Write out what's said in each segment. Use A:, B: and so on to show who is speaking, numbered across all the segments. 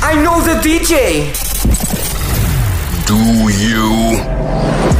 A: I know the DJ.
B: Do you?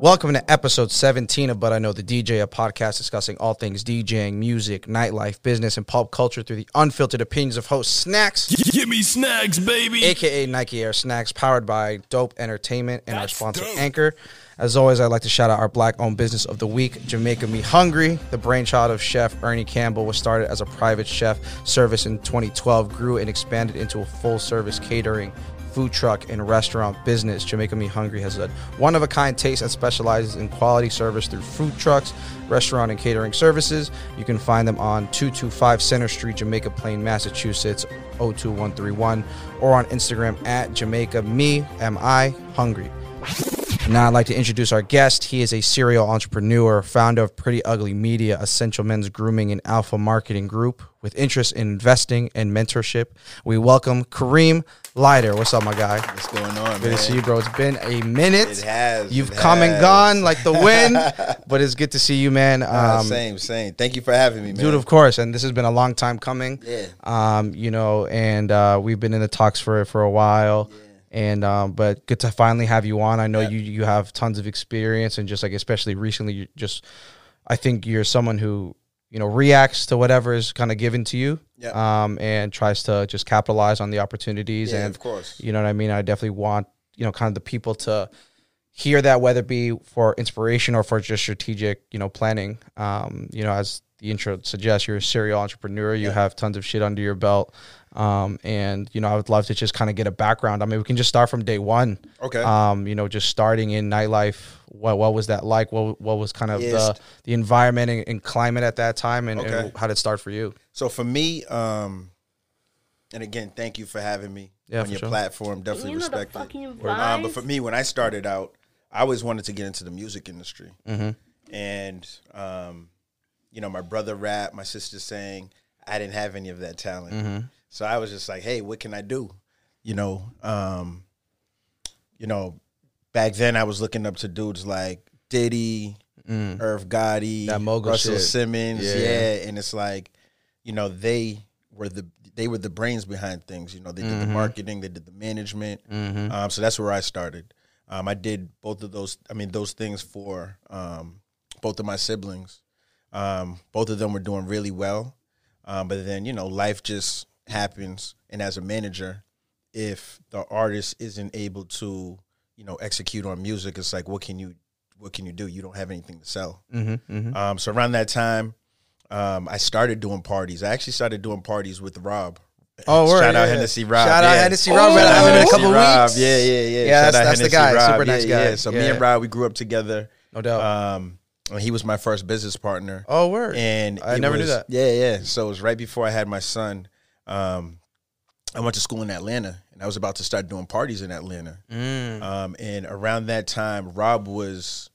C: Welcome to episode 17 of But I Know the DJ, a podcast discussing all things DJing, music, nightlife, business, and pop culture through the unfiltered opinions of host Snacks,
B: Give me snacks, baby.
C: aka Nike Air Snacks, powered by Dope Entertainment and our sponsor
B: dope.
C: Anchor. As always, I'd like to shout out our black owned business of the week, Jamaica Me Hungry. The brainchild of chef Ernie Campbell was started as a private chef service in 2012, grew and expanded into a full service catering food truck and restaurant business. Jamaica Me Hungry has a one of a kind taste that specializes in quality service through food trucks, restaurant, and catering services. You can find them on 225 Center Street, Jamaica Plain, Massachusetts, 02131, or on Instagram at Jamaica Me, M I, Hungry. Now, I'd like to introduce our guest. He is a serial entrepreneur, founder of Pretty Ugly Media, essential men's grooming and alpha marketing group with interest in investing and mentorship. We welcome Kareem Leiter. What's up, my guy?
D: What's going on,
C: Good
D: man?
C: to see you, bro. It's been a minute.
D: It has.
C: You've
D: it
C: come and gone like the wind, but it's good to see you, man.
D: Nah,
C: Um,
D: same, same. Thank you for having me, man.
C: Dude, of course, and this has been a long time coming.
D: Yeah.
C: Um, you know, and uh, we've been in the talks for for a while. And um, but good to finally have you on. I know
D: Yeah.
C: you you have tons of experience, and just like especially recently, you just I think you're someone who you know reacts to whatever is kind of given to you,
D: Yeah.
C: um, and tries to just capitalize on the opportunities.
D: Yeah,
C: and
D: of course.
C: you know what I mean. I definitely want you know kind of the people to hear that whether it be for inspiration or for just strategic you know planning um you know as the intro suggests you're a serial entrepreneur you have tons of shit under your belt um and you know i would love to just kind of get a background i mean we can just start from day one
D: Okay.
C: um you know just starting in nightlife what what was that like what what was kind of
D: Yes.
C: the the environment and, and climate at that time and, and how did it start for you
D: So for me, um, and again, thank you for having me
C: Yeah,
D: on your
C: sure.
D: platform. Definitely
E: You know
D: respect
E: fucking
D: it. Um, but for me, when I started out, I always wanted to get into the music industry,
C: Mm-hmm.
D: and um, you know, my brother rap, my sister sang. I didn't have any of that talent,
C: Mm-hmm.
D: So I was just like, "Hey, what can I do?" You know, um, you know, back then I was looking up to dudes like Diddy, Irv Gotti,
C: Mm. That mogul
D: Russell
C: shit.
D: Simmons,
C: Yeah.
D: yeah. and it's like, you know, they were the they were the brains behind things. You know, they did
C: Mm-hmm.
D: the marketing, they did the management. Um, so that's where I started. Um, I did both of those. I mean, those things for um, both of my siblings. Um, both of them were doing really well, um, but then you know, life just happens, and as a manager, if the artist isn't able to, you know, execute on music, it's like, what can you, what can you do? You don't have anything to sell.
C: mm-hmm,
D: Um, so around that time, um, I started doing parties. I actually started doing parties with Rob.
C: Oh,
D: shout
C: yeah,
D: out
C: yeah.
D: Hennessy Rob.
C: Shout out
D: yeah.
C: Hennessy Rob, man. I haven't in a couple
D: Rob.
C: weeks.
D: Yeah, yeah, yeah.
C: Yeah,
D: Shout
C: that's-
D: out
C: that's the guy.
D: Rob.
C: Super nice
D: Yeah,
C: guy.
D: yeah. So me and Rob, we grew up together.
C: no doubt
D: Um, and he was my first business partner.
C: oh word
D: And
C: I never knew that.
D: Yeah, yeah. So it was right before I had my son. Um, I went to school in Atlanta, and I was about to start doing parties in Atlanta.
C: Mm.
D: Um, and around that time, Rob was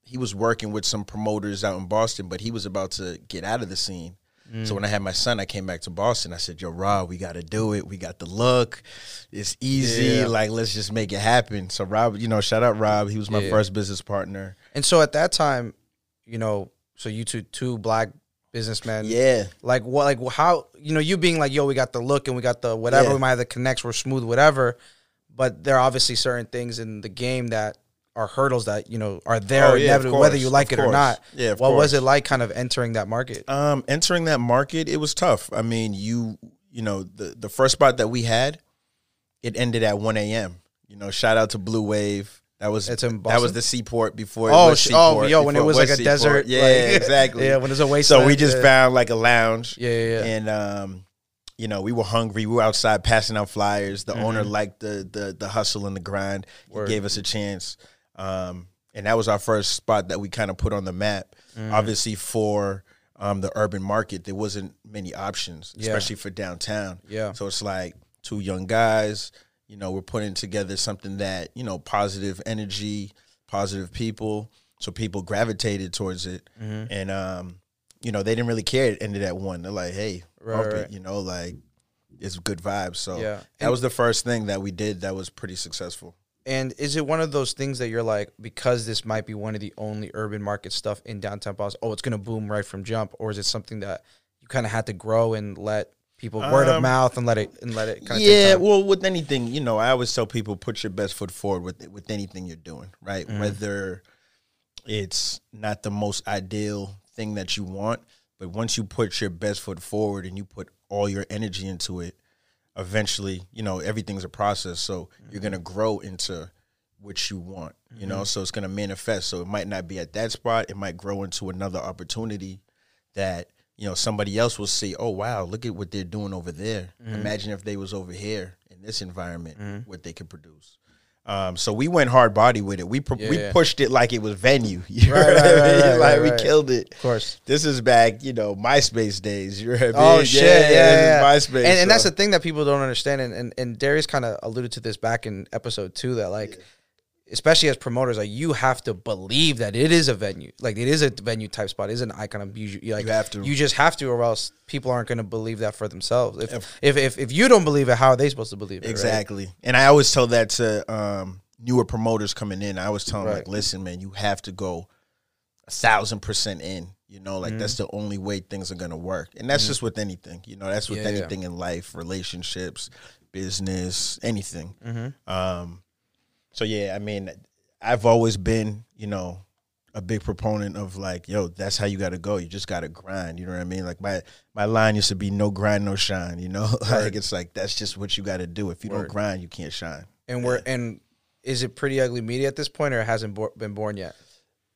D: he was working with some promoters out in Boston, but he was about to get out of the scene. So when I had my son, I came back to Boston. I said, "Yo, Rob, we got to do it. We got the look. It's easy.
C: Yeah.
D: Like, let's just make it happen." So Rob, you know, shout out Rob. He was my
C: Yeah.
D: first business partner.
C: And so at that time, you know, so you two two black businessmen.
D: Yeah,
C: Like what? Like how? You know, you being like, yo, we got the look and we got the whatever.
D: Yeah.
C: We might have the connects. We're smooth, whatever. But there are obviously certain things in the game that are hurdles that you know are there
D: Oh, yeah,
C: inevitably, whether you like it or not.
D: Yeah,
C: what was it like, kind of entering that market?
D: Um, entering that market, it was tough. I mean, you you know, the the first spot that we had, it ended at one a.m. You know, shout out to Blue Wave. That was
C: It's in
D: that was the seaport before.
C: Oh,
D: it was
C: sh- oh, yo, when it
D: before
C: was like a
D: seaport.
C: desert,
D: Yeah,
C: like-
D: exactly.
C: Yeah, when there's a
D: waste.
C: so
D: we just
C: yeah.
D: found like a lounge.
C: Yeah, yeah, yeah.
D: And um, you know, we were hungry. We were outside passing out flyers. The owner liked the the the hustle and the grind. He
C: Mm-hmm.
D: Gave us a chance. Um, and that was our first spot that we kind of put on the map.
C: Mm.
D: Obviously, for um, the urban market, there wasn't many options, especially for downtown.
C: Yeah.
D: So it's like two young guys. You know, we're putting together something that you know, positive energy, positive people. So people gravitated towards it,
C: Mm-hmm.
D: and um, you know, they didn't really care. It ended at one. They're like, "Hey,
C: Right,
D: bump it," you know, like it's good vibes. So
C: Yeah.
D: that
C: And-
D: was the first thing that we did that was pretty successful.
C: And is it one of those things that you're like, because this might be one of the only urban market stuff in downtown Boston, oh, it's gonna boom right from jump, or is it something that you kind of had to grow and let people word of
D: Um,
C: mouth and let it and let it kind of
D: yeah, well, with anything, you know, I always tell people put your best foot forward with with anything you're doing, right?
C: Mm-hmm.
D: Whether it's not the most ideal thing that you want, but once you put your best foot forward and you put all your energy into it, eventually, you know, everything's a process. So you're gonna grow into what you want, you know. So it's gonna manifest. So it might not be at that spot. It might grow into another opportunity that you know somebody else will see. Oh wow, look at what they're doing over there. Imagine if they was over here in this environment, what they could produce. Um, so we went hard body with it. We pu- we
C: Yeah.
D: pushed it like it was venue. You
C: Right,
D: know what
C: right,
D: I
C: right,
D: mean?
C: right,
D: like we killed it.
C: Of course.
D: This is back, you know, MySpace days. You know what I
C: Oh
D: mean?
C: shit! Yeah, yeah,
D: is MySpace.
C: And, and that's the thing that people don't understand. And and, and Darius kind of alluded to this back in episode two that like, especially as promoters, like you have to believe that it is a venue, like it is a venue type spot, it is an icon of you. Like
D: You have to.
C: You just have to, or else people aren't going to believe that for themselves. If, if if if you don't believe it, how are they supposed to believe it? right?
D: Exactly. And I always tell that to um, newer promoters coming in. I always tell them,
C: Right.
D: like, listen, man, you have to go a thousand percent in. You know, like that's
C: Mm-hmm.
D: the only way things are gonna work. And that's just with anything. You know, that's with
C: Yeah, yeah.
D: anything in life, relationships, business, anything.
C: Mm-hmm.
D: Um, so yeah, I mean, I've always been, you know, a big proponent of like, yo, that's how you got to go. You just got to grind. You know what I mean? Like my my line used to be no grind, no shine. You know, like it's like that's just what you got to do. If you
C: Word.
D: don't grind, you can't shine.
C: And we're and is it pretty ugly media at this point, or hasn't bo- been born yet?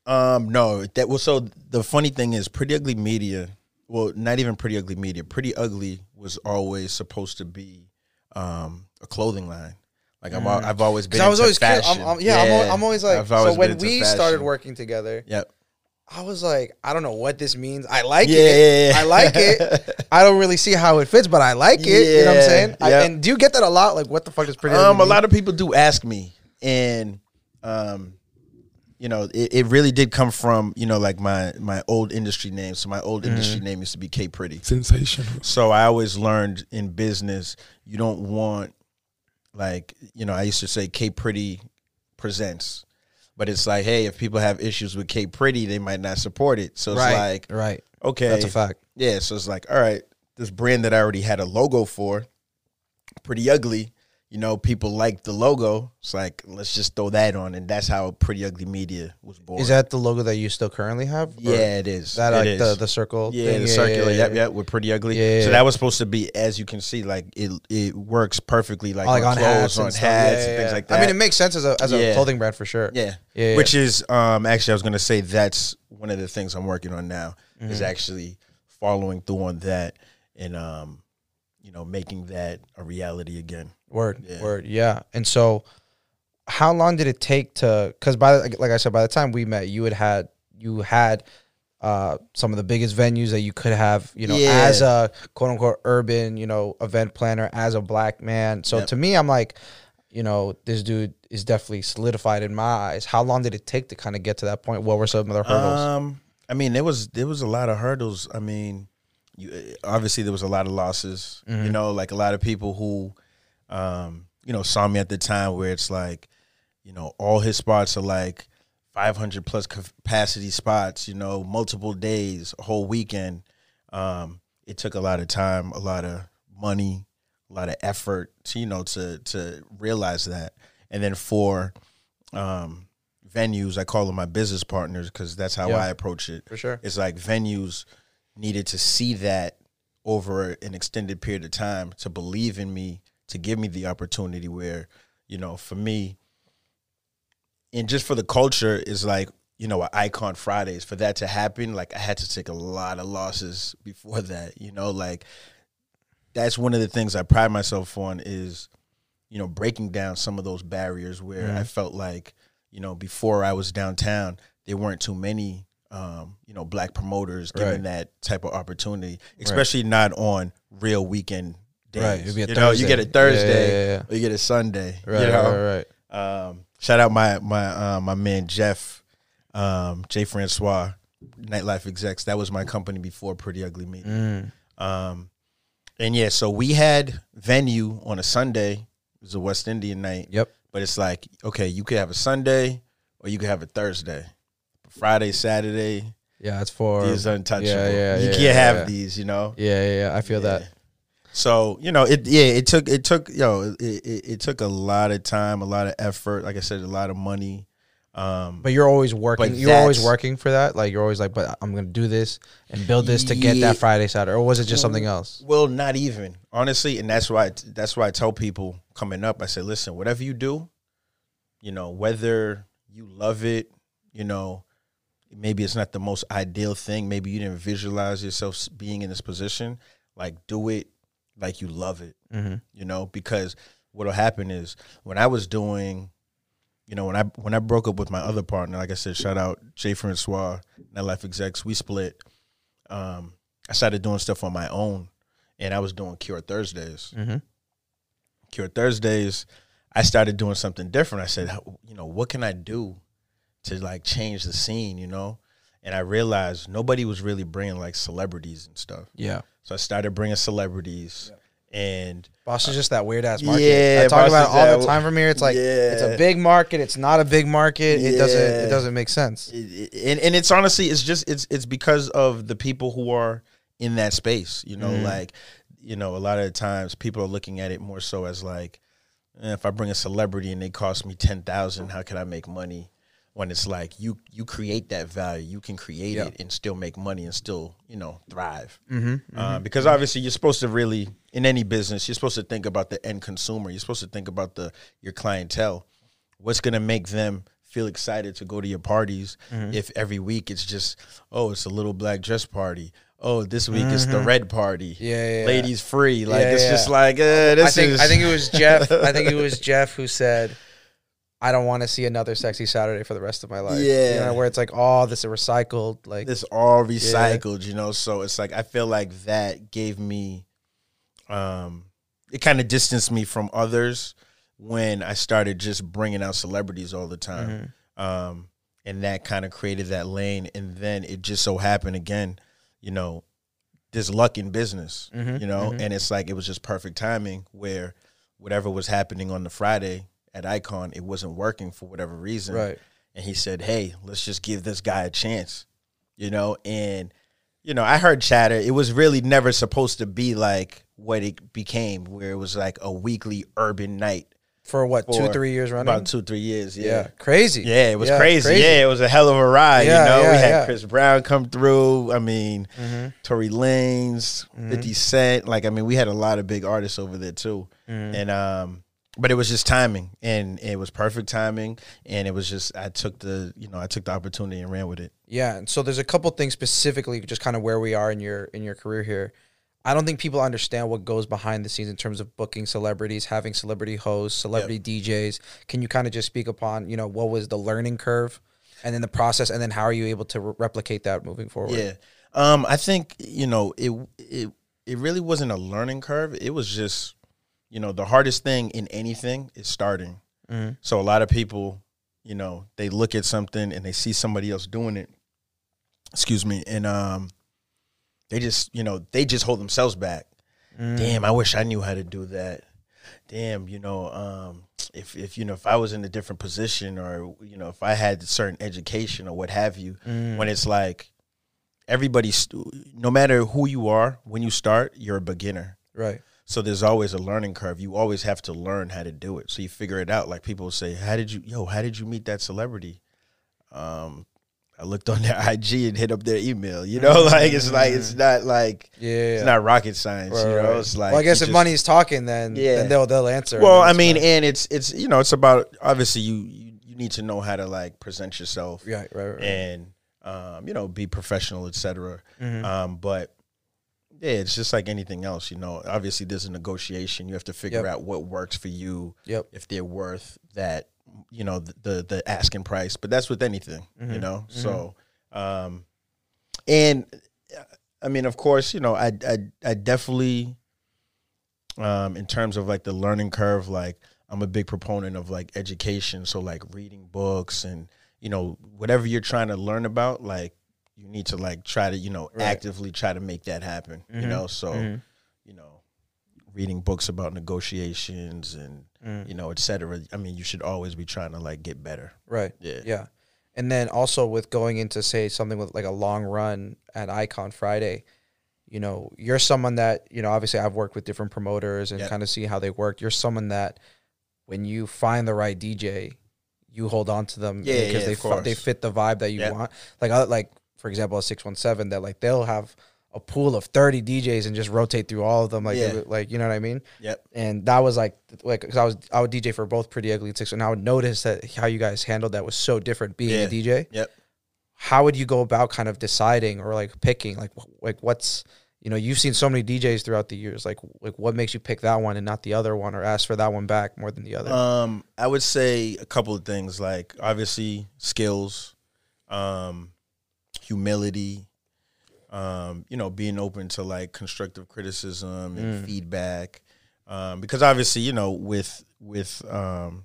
D: Um, no, that well. So the funny thing is, Pretty Ugly Media. Well, not even Pretty Ugly Media. Pretty Ugly was always supposed to be um, a clothing line. Like I'm, al- I've always been.
C: Because Mm. I was
D: into
C: always curious.
D: fashion.
C: I'm, I'm, yeah, I'm, al- I'm always like.
D: Always
C: so when
D: been into
C: we started working together,
D: Yep.
C: I was like, I don't know what this means. I like
D: Yeah,
C: it.
D: yeah, yeah.
C: I like it. I don't really see how it fits, but I like it. You know what I'm
D: Yeah,
C: saying? I, and do you get that a lot? Like, what the fuck is pretty?
D: Um, a lot of people do ask me, and um, you know, it, it really did come from you know like my my old industry name. So my old industry
C: Mm-hmm.
D: name used to be K Pretty.
B: Sensational.
D: So I always learned in business, you don't want like you know I used to say K Pretty presents, but it's like hey, if people have issues with K Pretty, they might not support it. So it's
C: right,
D: like
C: right.
D: okay,
C: That's a fact.
D: yeah, so it's like, all right, this brand that I already had a logo for, pretty ugly. You know, people like the logo. It's like, let's just throw that on, and that's how Pretty Ugly Media was born.
C: Is that the logo that you still currently have?
D: Yeah, it is.
C: That
D: It
C: like
D: is.
C: the the circle.
D: yeah,
C: thing?
D: the circular.
C: yeah,
D: yep,
C: yeah.
D: yep. With Pretty Ugly.
C: Yeah, yeah,
D: so
C: yeah.
D: that was supposed to be, as you can see, like it it works perfectly, like,
C: Oh, like
D: on,
C: hats
D: on
C: and
D: hats.
C: Yeah,
D: and things
C: yeah.
D: like that.
C: I mean, it makes sense as a as a
D: Yeah.
C: clothing brand for sure.
D: Yeah.
C: Yeah, yeah.
D: Which is um actually I was gonna say that's one of the things I'm working on now
C: Mm-hmm.
D: is actually following through on that and um you know making that a reality again.
C: Word,
D: Yeah.
C: word, yeah. And so, how long did it take to? Because by the- like I said, by the time we met, you had had you had uh, some of the biggest venues that you could have. You know,
D: Yeah.
C: as a quote unquote urban, you know, event planner, as a black man. So
D: Yep.
C: to me, I'm like, you know, this dude is definitely solidified in my eyes. How long did it take to kind of get to that point? What were some of the hurdles?
D: Um I mean there was there was a lot of hurdles. I mean you, obviously there was a lot of losses. You
C: Mm-hmm.
D: know, like a lot of people who um you know saw me at the time where it's like you know all his spots are like 500 plus capacity spots you know multiple days a whole weekend um it took a lot of time a lot of money a lot of effort to you know to to realize that and then for um venues i call them my business partners because that's how
C: Yeah.
D: i approach it
C: For sure.
D: it's like venues needed to see that over an extended period of time to believe in me to give me the opportunity where you know for me and just for the culture is like you know icon fridays. For that to happen like i had to take a lot of losses before that you know like that's one of the things i pride myself on is you know breaking down some of those barriers where i felt like you know before i was downtown there weren't too many um, you know black promoters given
C: Right.
D: that type of opportunity especially not on real weekend days
C: Right, it'd be a
D: you know you get a
C: Thursday. Yeah, yeah, yeah.
D: or you get a sunday
C: Right,
D: you know
C: right, right.
D: um, shout out my my uh, my man Jeff, um, Jay Francois, Nightlife Execs. That was my company before Pretty Ugly Me.
C: Mm.
D: Um, and yeah, so we had venue on a Sunday. It was a West Indian night.
C: Yep.
D: But it's like, okay, you could have a Sunday or you could have a Thursday. Friday, Saturday,
C: Yeah, it's for
D: these untouchable.
C: Yeah, yeah,
D: you
C: yeah,
D: can't
C: yeah,
D: have
C: yeah.
D: these, you know.
C: Yeah, yeah, yeah. I feel that.
D: So you know, it yeah, it took it took yo, it, it, it took a lot of time, a lot of effort. Like I said, a lot of money. Um,
C: But you're always working. You're always working for that. Like you're always like, but I'm gonna do this and build this to get
D: Yeah.
C: that Friday, Saturday, or was it just something else?
D: Well, not even honestly, and that's why that's why I tell people coming up. I say, listen, whatever you do, you know, whether you love it, you know, maybe it's not the most ideal thing. Maybe you didn't visualize yourself being in this position. Like, do it like you love it.
C: Mm-hmm.
D: You know, because what'll happen is when I was doing, you know, when I when I broke up with my other partner, like I said, shout out Jay Francois, Nightlife Execs, we split. Um, I started doing stuff on my own, and I was doing Cure Thursdays.
C: Mm-hmm.
D: Cure Thursdays, I started doing something different. I said, you know, what can I do to like change the scene, you know? And I realized nobody was really bringing like celebrities and stuff.
C: Yeah.
D: So I started bringing celebrities, and
C: Boston's just that weird ass market.
D: Yeah,
C: I talk about it
D: Boston's
C: all the time from here. It's like it's a big market. It's not a big market. It doesn't. It doesn't make sense.
D: it, it- and and it's honestly it's just it's it's because of the people who are in that space you know
C: Mhm.
D: like you know a lot of the times people are looking at it more so as like eh, if i bring a celebrity and they cost me 10,000 how can i make money when it's like you you create that value you can create
C: Yeah.
D: it and still make money and still you know thrive
C: Mm-hmm.
D: uh, because obviously you're supposed to really in any business you're supposed to think about the end consumer you're supposed to think about the your clientele what's going to make them feel excited to go to your parties
C: Mm-hmm.
D: if every week it's just oh it's a little black dress party oh this week it's the red party
C: Mm-hmm. Yeah, yeah, yeah.
D: ladies free like
C: Yeah,
D: it's
C: yeah.
D: just like uh, this
C: I think
D: is
C: I think it was Jeff. I think it was Jeff who said, "I don't want to see another sexy Saturday for the rest of my life." you
D: Yeah.
C: know, where it's like, oh, this is recycled. Like,
D: it's all recycled, you know. So it's like I feel like that gave me, um, it kind of distanced me from others when I started just bringing out celebrities all the time, um, and that kind of created that lane. And then it just so happened again, you know, there's luck in business,
C: Mhm,
D: you know,
C: mhm.
D: and it's like it was just perfect timing where whatever was happening on the Friday at Icon, it wasn't working for whatever reason
C: right?
D: and he said, "Hey, let's just give this guy a chance," you know. And you know, I heard chatter. It was really never supposed to be like what it became, where it was like a weekly urban night
C: For what two, three years running?
D: about two, three years.
C: yeah.
D: Yeah,
C: crazy.
D: yeah, it was crazy. Yeah, it was a hell of a ride.
C: Yeah,
D: you know,
C: yeah,
D: we had
C: yeah.
D: Chris Brown come through. I mean,
C: Mm-hmm.
D: Tory Lanez, Fifty Cent. Like, I mean, we had a lot of big artists over there too.
C: Mm-hmm.
D: And um, but it was just timing, and it was perfect timing, and it was just I took the you know I took the opportunity and ran with it.
C: Yeah, and so there's a couple things specifically, just kind of where we are in your in your career here. I don't think people understand what goes behind the scenes in terms of booking celebrities, having celebrity hosts, celebrity DJs. Can you kind of just speak upon, you know, what was the learning curve, and then the process, and then how are you able to re- replicate that moving forward?
D: Yeah, um, I think you know it it it really wasn't a learning curve. It was just you know the hardest thing in anything is starting.
C: Mhm.
D: So a lot of people, you know, they look at something and they see somebody else doing it. Excuse me, and um, they just you know they just hold themselves back.
C: Mm.
D: Damn, I wish I knew how to do that. Damn, you know, um, if if you know if I was in a different position or you know if I had certain education or what have you,
C: Mm.
D: when it's like everybody's no matter who you are when you start, you're a beginner.
C: Right.
D: So there's always a learning curve. You always have to learn how to do it. So you figure it out. Like people say, "How did you, yo? How did you meet that celebrity?" Um, I looked on their IG and hit up their email. You know, like it's like it's not like
C: Mm. Yeah.
D: it's not rocket science.
C: Right,
D: you know,
C: right.
D: it's like
C: well, I guess if
D: just-
C: money's talking, then
D: Yeah.
C: then they'll they'll answer.
D: Well, I mean,
C: fine.
D: and it's it's you know it's about obviously you you, need to know how to like present yourself
C: right, right, right.
D: and um, you know be professional, etc.
C: Mhm.
D: Um, but yeah, it's just like anything else. You know, obviously there's a negotiation. You have to figure
C: Yep.
D: out what works for you
C: Yep.
D: if they're worth that. You know, the the, the asking price. But that's with anything. You
C: Mhm.
D: know, so um, and I mean, of course, you know, I I I definitely um in terms of like the learning curve, like I'm a big proponent of like education. So like reading books and you know whatever you're trying to learn about, like you need to like try to you know
C: Right.
D: actively try to make that happen. You
C: Mhm.
D: know, so
C: Mhm.
D: you know reading books about negotiations and
C: Mm.
D: you know, et cetera. I mean, you should always be trying to like get better.
C: Right.
D: Yeah.
C: Yeah. And then also with going into say something with like a long run at Icon Friday, you know, you're someone that, you know, obviously I've worked with different promoters and
D: Yep.
C: kind of see how they work. You're someone that when you find the right DJ, you hold on to them
D: Yeah,
C: because
D: yeah,
C: they they fit the vibe that you
D: Yep.
C: want. Like I, like for example, a 617 that like they'll have a pool of 30 DJs and just rotate through all of them like
D: Yeah.
C: like you know what I mean?
D: Yep.
C: and that was like like because I was I would DJ for both Pretty Ugly and Six, and I would notice that how you guys handled that was so different being
D: Yeah.
C: a DJ.
D: Yep.
C: How would you go about kind of deciding or like picking like like what's you know you've seen so many DJs throughout the years like like what makes you pick that one and not the other one or ask for that one back more than the other?
D: Um, I would say a couple of things like obviously skills, um, humility, um, you know, being open to like constructive criticism and feedback. Um, because obviously, you know, with with um,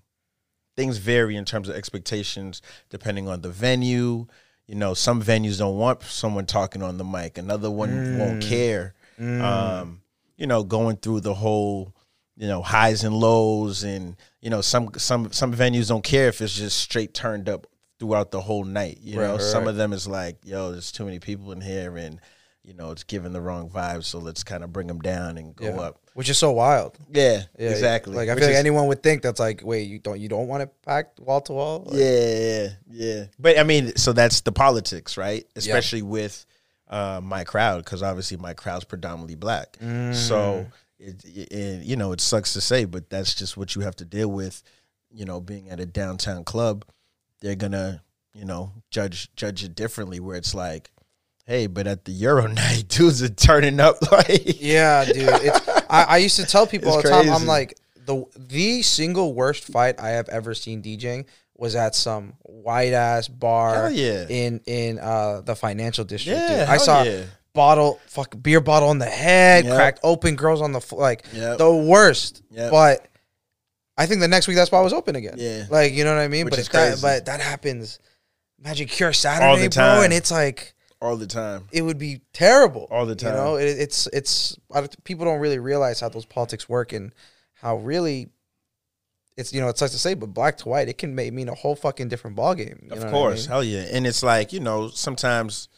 D: things vary in terms of expectations depending on the venue. You know, some venues don't want someone talking on the mic. Another one won't care. Um, you know, going through the whole, you know, highs and lows, and you know, some some some venues don't care if it's just straight turned up throughout the whole night. You
C: Right,
D: know,
C: right,
D: some
C: right.
D: of them is like, yo, there's too many people in here, and you know, it's giving the wrong vibes. So let's kind of bring them down and go
C: Yeah.
D: up.
C: Which is so wild.
D: Yeah,
C: Yeah,
D: exactly.
C: Like I
D: Which
C: feel like anyone would think that's like, wait, you don't you don't want it packed wall to wall?
D: Yeah, yeah, yeah. But I mean, so that's the politics, right? Especially with uh, my crowd, because obviously my crowd's predominantly black. So, it, it, it- you know, it sucks to say, but that's just what you have to deal with. You know, being at a downtown club, they're gonna, you know, judge judge it differently. Where it's like, hey, but at the Euro night, dudes are turning up like,
C: Yeah, dude. It's I, I used to tell people all the time. I'm like the the single worst fight I have ever seen DJing was at some white ass bar
D: yeah.
C: in in uh the financial district.
D: Yeah,
C: dude. I saw
D: yeah.
C: bottle fuck beer bottle on the head,
D: Yep.
C: cracked open, girls on the like
D: Yep.
C: the worst.
D: Yep.
C: But I think the next week that spot was open again.
D: Yeah.
C: like you know what I mean.
D: Which
C: but
D: is
C: if that but that happens. Magic Cure Saturday, bro,
D: time.
C: and it's like
D: all the time.
C: it would be terrible
D: All the time.
C: You
D: time.
C: know, it, it's it's people don't really realize how those politics work and how really it's you know it sucks to say, but black to white it can may mean a whole fucking different ballgame. you know
D: Of
C: what I
D: course,
C: mean?
D: hell yeah. And it's like, you know, sometimes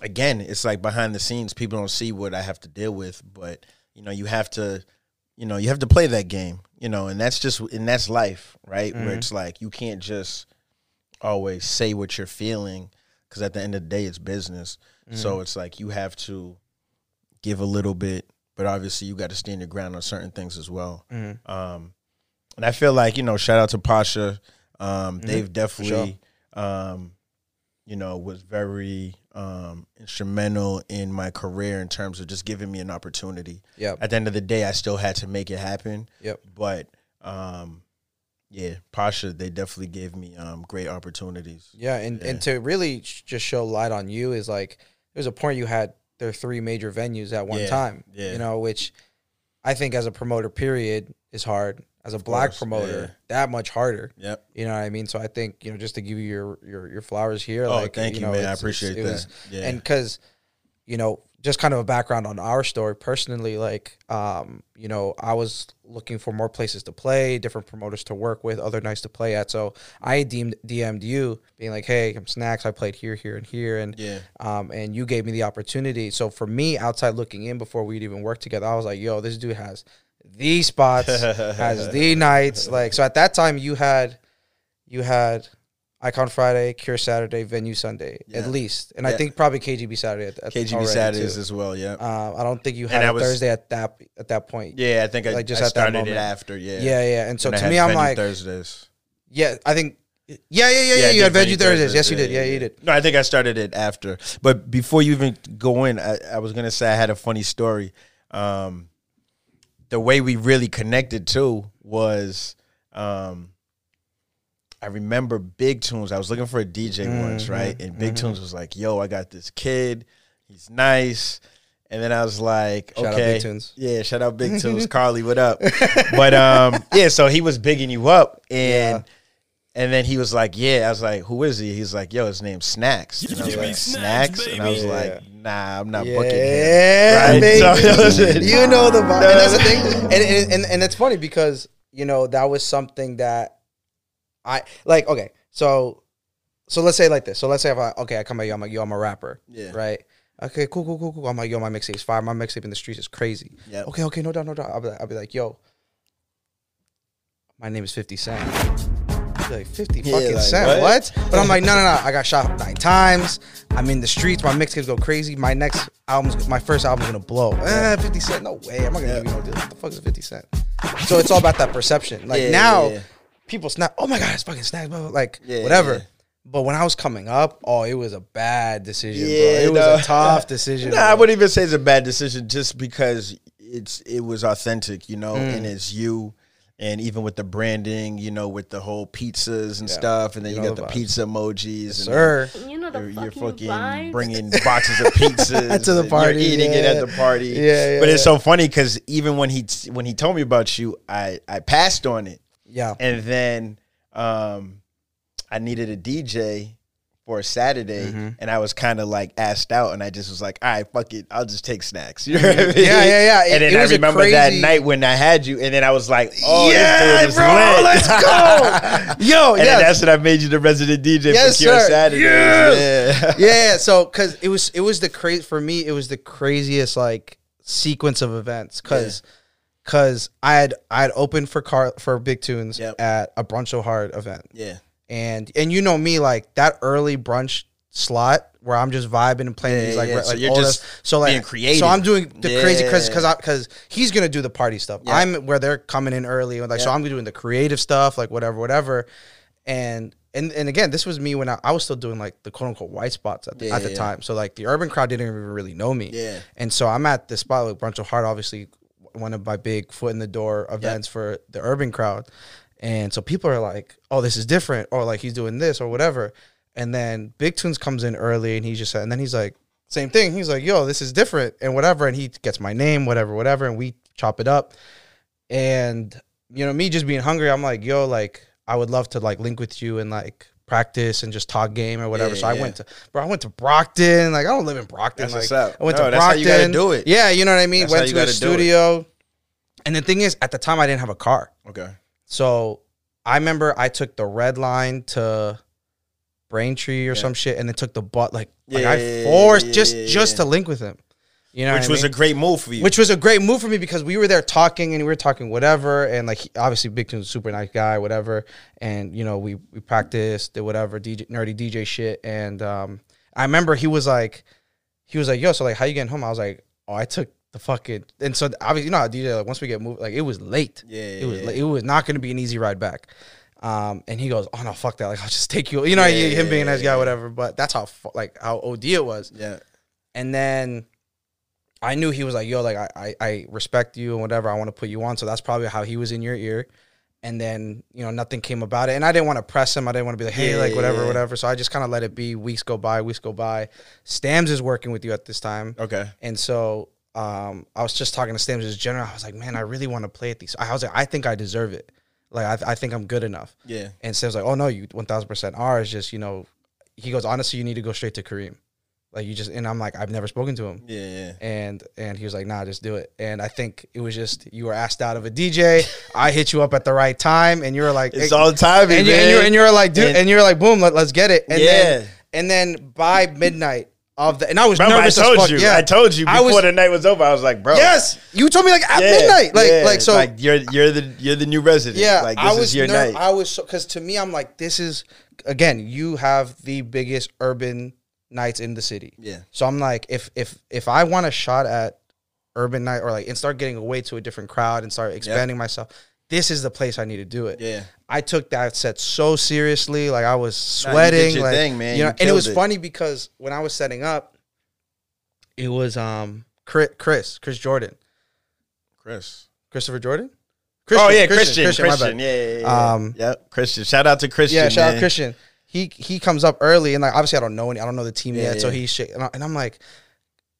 D: again, it's like behind the scenes, people don't see what I have to deal with, but you know, you have to you know, you have to play that game, you know, and that's just and that's life, right?
C: Mm-hmm.
D: Where it's like you can't just always say what you're feeling cuz at the end of the day it's business.
C: Mm-hmm.
D: So it's like you have to give a little bit, but obviously you got to stand your ground on certain things as well.
C: Mhm.
D: Um, and I feel like you know, shout out to Pasha. Um,
C: Mm-hmm.
D: They've definitely, um, you know, was very um, instrumental in my career in terms of just giving me an opportunity.
C: Yep.
D: At the end of the day, I still had to make it happen.
C: Yep.
D: But um, yeah, Pasha, they definitely gave me um, great opportunities.
C: Yeah, and and to really just show light on you is like there's a point you had there three major venues at one
D: Yeah,
C: time.
D: yeah.
C: You know, which I think as a promoter, period, is hard. As a black
D: course,
C: promoter,
D: yeah.
C: that much harder.
D: Yep.
C: You know what I mean? So I think you know just to give you your your, your flowers here.
D: Oh,
C: like,
D: thank you,
C: know,
D: man. I appreciate that.
C: was-
D: Yeah.
C: And because you know, just kind of a background on our story personally, like um, you know, I was looking for more places to play, different promoters to work with, other nights to play at. So I deemed DM'd you, being like, "Hey, I'm Snacks. I played here, here, and here," and
D: Yeah.
C: um, and you gave me the opportunity. So for me, outside looking in before we'd even work together, I was like, "Yo, this dude has these spots, has the nights." Like, so at that time, you had, you had. Icon Friday, Cure Saturday, Venue Sunday,
D: Yeah.
C: at least, and I think probably KGB Saturday. At, at
D: KGB Saturdays
C: too.
D: as well. Yeah.
C: Uh, I don't think you had
D: was-
C: Thursday at that at that point.
D: yeah, I think I,
C: just
D: I
C: at that
D: started it after. Yeah.
C: yeah, yeah. And so
D: And
C: to me, I'm like,
D: Thursdays.
C: yeah, I think, yeah, yeah, yeah, yeah.
D: I
C: you had Veggie
D: Venue
C: Thursdays. Yes, you did. Yeah, you did.
D: No, I think I started it after. But before you even go in, I, I was gonna say I had a funny story. Um, the way we really connected too was, um, I remember Big Tunes. I was looking for a DJ
C: Mm-hmm.
D: once, right? And Big Tunes was like, "Yo, I got this kid. He's nice." And then I was like,
C: Shout out
D: "Okay,
C: Big Tunes.
D: yeah, shout out Big Tunes, Carly, what up?" But um, yeah, so he was bigging you up, and and then he was like, "Yeah." I was like, "Who is he?" He's like, "Yo, his name's Snacks." And I was
B: Give
D: like,
B: snacks,
D: "Snacks," and I was
B: baby.
D: like,
C: Yeah.
D: Nah, I'm not booking him.
C: Yeah,
D: Right? So-
C: you know the vibe. And that's the thing. And, and, and, and it's funny because, you know, that was something that I like, okay, so so let's say like this. So let's say if I okay, I come at you, I'm like, yo, I'm a rapper.
D: Yeah.
C: Right. Okay, cool, cool, cool, cool. I'm like, yo, my mixtape's fire. My mixtape in the streets is crazy.
D: Yep.
C: Okay, okay, no doubt, no doubt. I'll be like, I'll be like, yo, my name is 50 Cent. Like 50
D: Yeah,
C: fucking
D: like,
C: Cent.
D: what?
C: What? But I'm like, no, no, no. I got shot nine times. I'm in the streets. My mixtapes go crazy. My next album's, my first album's gonna blow. Eh, 50 Cent. No way. I'm not gonna give you no deal. What the fuck is 50 Cent? So it's all about that perception. Like
D: Yeah,
C: now,
D: yeah,
C: people snap. Oh my god, it's fucking blah, blah, Like whatever. But when I was coming up, oh, it was a bad decision,
D: Yeah,
C: bro. It was a tough decision.
D: Nah, I wouldn't even say it's a bad decision just because it's it was authentic, you know,
C: Mm.
D: and it's you. And even with the branding, you know, with the whole pizzas and
C: Yeah.
D: stuff, and then
C: You
D: you,
C: know
D: got the
C: the
D: pizza emojis, and
C: Sir.
A: You know the
D: You're, you're
A: fucking,
D: fucking
A: vibes.
D: bringing boxes of pizzas
C: To the party,
D: You're eating it at the party.
C: Yeah, yeah,
D: But it's so funny because even when he when he told me about you, I I passed on it,
C: Yeah.
D: and then um, I needed a DJ for a Saturday,
C: Mm-hmm.
D: and I was kind of like asked out, and I just was like, all right, fuck it, I'll just take snacks. You know what I mean?
C: Yeah, yeah, yeah. It-
D: and then I remember that night when I had you, and then I was like, oh,
C: yeah,
D: this dude is
C: bro,
D: lit.
C: let's go. Yo,
D: and then
C: yes.
D: that's when I made you the resident DJ
C: Yes,
D: for Cure
C: sir.
D: Saturdays.
C: Yes.
D: Yeah.
C: yeah, so because it was it was the crazy for me it was the craziest like sequence of events because because I had I had opened for car for Big Tunes
D: Yep.
C: at a brunch so hard event
D: yeah.
C: And and you know me like that early brunch slot where I'm just vibing and playing
D: Yeah,
C: these like
D: yeah, so
C: like
D: you're
C: all
D: just
C: this- so like
D: being creative.
C: So I'm doing the crazy because because because he's gonna do the party stuff.
D: Yeah.
C: I'm where they're coming in early and like so I'm doing the creative stuff like whatever whatever, and and and again this was me when I, I was still doing like the quote unquote white spots at the,
D: Yeah,
C: at the
D: yeah.
C: time. So like the urban crowd didn't even really know me.
D: Yeah.
C: And so I'm at the spot like Brunch of Heart, obviously one of my big foot in the door events for the urban crowd. And so people are like, oh, this is different, or like he's doing this or whatever. And then Big Tunes comes in early and he just and then he's like, same thing. He's like, yo, this is different and whatever. And he gets my name, whatever, whatever. And we chop it up. And, you know, me just being hungry, I'm like, yo, like, I would love to like link with you and like practice and just talk game or whatever.
D: Yeah,
C: so I
D: yeah.
C: went to, bro, I went to Brockton. Like, I don't live in Brockton.
D: That's
C: like,
D: what's up.
C: I went
D: No,
C: to
D: that's how
C: Brockton.
D: you gotta do it.
C: Yeah, you know what I mean?
D: That's
C: went to a studio. And the thing is, at the time, I didn't have a car.
D: Okay.
C: So I remember I took the red line to Braintree or some shit, and then took the butt like, like I
D: yeah, yeah,
C: forced
D: yeah,
C: just
D: yeah,
C: just to link with him. You know,
D: Which was
C: mean?
D: a great move for you.
C: which was a great move for me because we were there talking and we were talking whatever, and like he, obviously Big Tune's a super nice guy, whatever, and you know we we practiced did whatever DJ nerdy DJ shit, and um I remember he was like he was like yo so like how you getting home? I was like oh I took the fucking and so obviously you know how DJ like once we get moved like it was late
D: Yeah,
C: it was
D: yeah,
C: late. it was not going to be an easy ride back. Um, and he goes, "Oh no, fuck that! Like I'll just take you. You know,
D: Yeah,
C: him being a
D: yeah,
C: nice guy, whatever. But that's how like how OD it was.
D: yeah.
C: And then I knew he was like, yo, like I, I, I respect you and whatever. I want to put you on. So that's probably how he was in your ear. And then, you know, nothing came about it. And I didn't want to press him. I didn't want to be like, hey,
D: Yeah,
C: like whatever,
D: yeah.
C: whatever. So I just kind of let it be. Weeks go by, weeks go by. Stams is working with you at this time.
D: Okay.
C: And so um, I was just talking to Stams as general. I was like, man, I really want to play at these. I was like, I think I deserve it. Like, I, I think I'm good enough.
D: Yeah.
C: And Sam's like, oh no, you 1000% are. It's just, you know, he goes, honestly, you need to go straight to Kareem. Like, you just, and I'm like, I've never spoken to him.
D: Yeah. Yeah.
C: And and he was like, nah, just do it. And I think it was just you were asked out of a DJ. I hit you up at the right time, and you were like,
D: It's
C: hey-
D: all timing,
C: and you, and
D: man.
C: you and you were like, dude,
D: And-
C: and, you were like, boom, let, let's get it. And then
D: Yeah.
C: and then by midnight of the, and I was
D: Remember, I told
C: as fuck.
D: you.
C: Yeah,
D: I told you before
C: was-
D: the night was over. I was like, bro.
C: Yes, you told me like at
D: yeah,
C: midnight, like
D: yeah,
C: like so.
D: like you're you're the you're the new resident.
C: Yeah,
D: like this
C: I was
D: is your
C: ner-
D: night.
C: I was because to me, I'm like, this is again, you have the biggest urban nights in the city.
D: Yeah.
C: So I'm like, if if if I want a shot at urban night or like and start getting away to a different crowd and start expanding myself, this is the place I need to do it.
D: Yeah.
C: I took that set so seriously, like I was
D: Nah,
C: sweating,
D: your
C: like
D: thing, man.
C: you know,
D: You
C: and it was
D: it.
C: funny because when I was setting up, it was um Chris Chris Chris Jordan
D: Chris.
C: Christopher Jordan.
D: oh yeah, Christian. Christian.
C: my bad.
D: Yeah, yeah, yeah.
C: Um,
D: yeah. Christian. Shout out to Christian.
C: Yeah, shout out. Christian. He he comes up early and like obviously I don't know any, I don't know the team
D: Yeah,
C: yet, so
D: yeah.
C: he's shit, and, I, I'm like,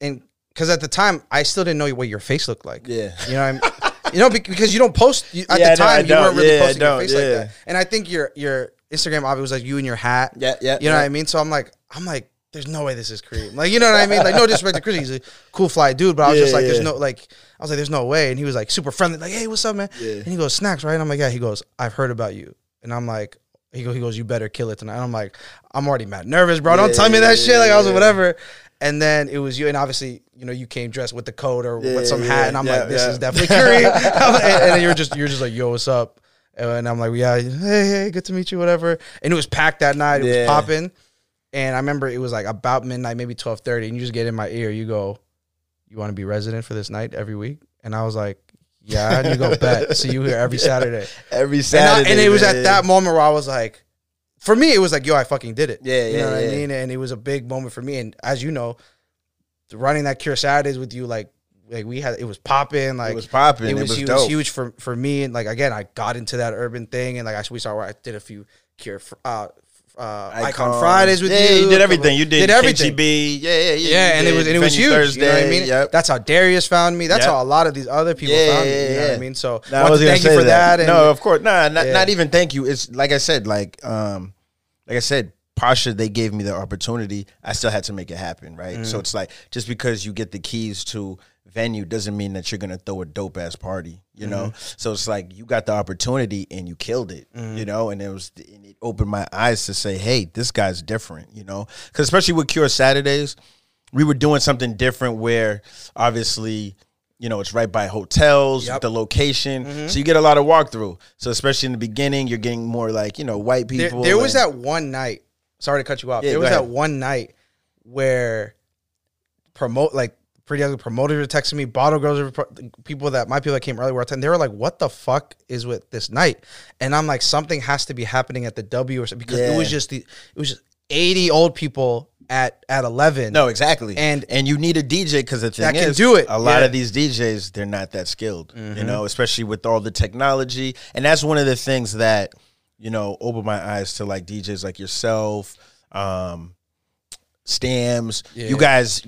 C: and because at the time I still didn't know what your face looked like.
D: Yeah.
C: you know what I mean. You know, because you don't post you, at
D: Yeah,
C: the time. you weren't really
D: Yeah,
C: posting your face like that. And I think your your Instagram obviously was like you and your hat.
D: Yeah, yeah.
C: You know
D: yeah.
C: what I mean? So I'm like, I'm like, there's no way this is Kareem. Like, you know what I mean? Like, no disrespect to Chris, he's a cool fly dude, but I was just
D: Yeah,
C: like, there's no like, I was like, there's no way. And he was like super friendly, like, hey, what's up, man?
D: Yeah.
C: And he goes, snacks, right? And I'm like, yeah. He goes, I've heard about you, and I'm like. He goes, he goes, you better kill it tonight. And I'm like, I'm already mad nervous, bro. Don't
D: Yeah,
C: tell me that
D: yeah,
C: shit. Like I was
D: yeah.
C: like, whatever. And then it was you, and obviously, you know, you came dressed with the coat or
D: Yeah,
C: with some
D: yeah,
C: hat, and I'm
D: yeah,
C: like, this is definitely Kareem. and, and then you're just, you're just like, yo, what's up? And I'm like, yeah, hey, hey, good to meet you, whatever. And it was packed that night. It was popping. And I remember it was like about midnight, maybe twelve thirty, and you just get in my ear. You go, "You want to be resident for this night every week?" And I was like, "Yeah." And you go, "Bet." See you here every Saturday.
D: Every
C: And, I-
D: Saturday,
C: and it was at that moment where I was like, for me, it was like, "Yo, I fucking did it."
D: Yeah,
C: you
D: yeah,
C: know what
D: yeah.
C: I mean. And it was a big moment for me. And as you know, running that Cure Saturdays with you, like, like we had, it was popping. Like
D: it was popping.
C: it
D: It
C: was,
D: was,
C: huge,
D: dope.
C: huge for for me. And like again, I got into that urban thing, and like I we saw where I did a few Cure uh, uh, Icon,
D: Icons.
C: Fridays with
D: yeah,
C: you.
D: you did everything. You did,
C: did everything.
D: KGB. Yeah, yeah, yeah.
C: Yeah, and it was and it was huge.
D: Thursday.
C: You know what I mean?
D: Yep.
C: That's how Darius found me. That's
D: Yep.
C: how a lot of these other people
D: Yeah,
C: found me.
D: yeah,
C: You know what. I mean? So
D: No,
C: I
D: was
C: thank you for that. and-
D: no, of course, nah, not, not even thank you. It's like I said, like um, like I said, Pasha, they gave me the opportunity. I still had to make it happen, right?
C: Mm-hmm.
D: So it's like just because you get the keys to venue doesn't mean that you're gonna throw a dope ass party, you know.
C: Mm-hmm.
D: So it's like you got the opportunity and you killed it, you know. And it was and it opened my eyes to say, hey, this guy's different, you know. Because especially with Cure Saturdays, we were doing something different where obviously you know it's right by hotels
C: Yep.
D: the location so you get a lot of walkthrough so especially in the beginning you're getting more like you know white people
C: there was
D: and-
C: that one night. Sorry to cut you off.
D: Yeah,
C: there was that one night where promote like pretty ugly promoters were texting me, bottle girls were pro- people that my people that came early were attending. They were like, "What the fuck is with this night?" And I'm like, something has to be happening at the W or something because it was just the it was just 80 old people at at 11.
D: no exactly
C: And-
D: and you need a dj because the thing
C: That can
D: is,
C: do it,
D: a lot
C: yeah.
D: of these djs they're not that skilled you
C: Mm-hmm.
D: know especially with all the technology and that's one of the things that you know opened my eyes to like djs like yourself um stams
C: Yeah.
D: you guys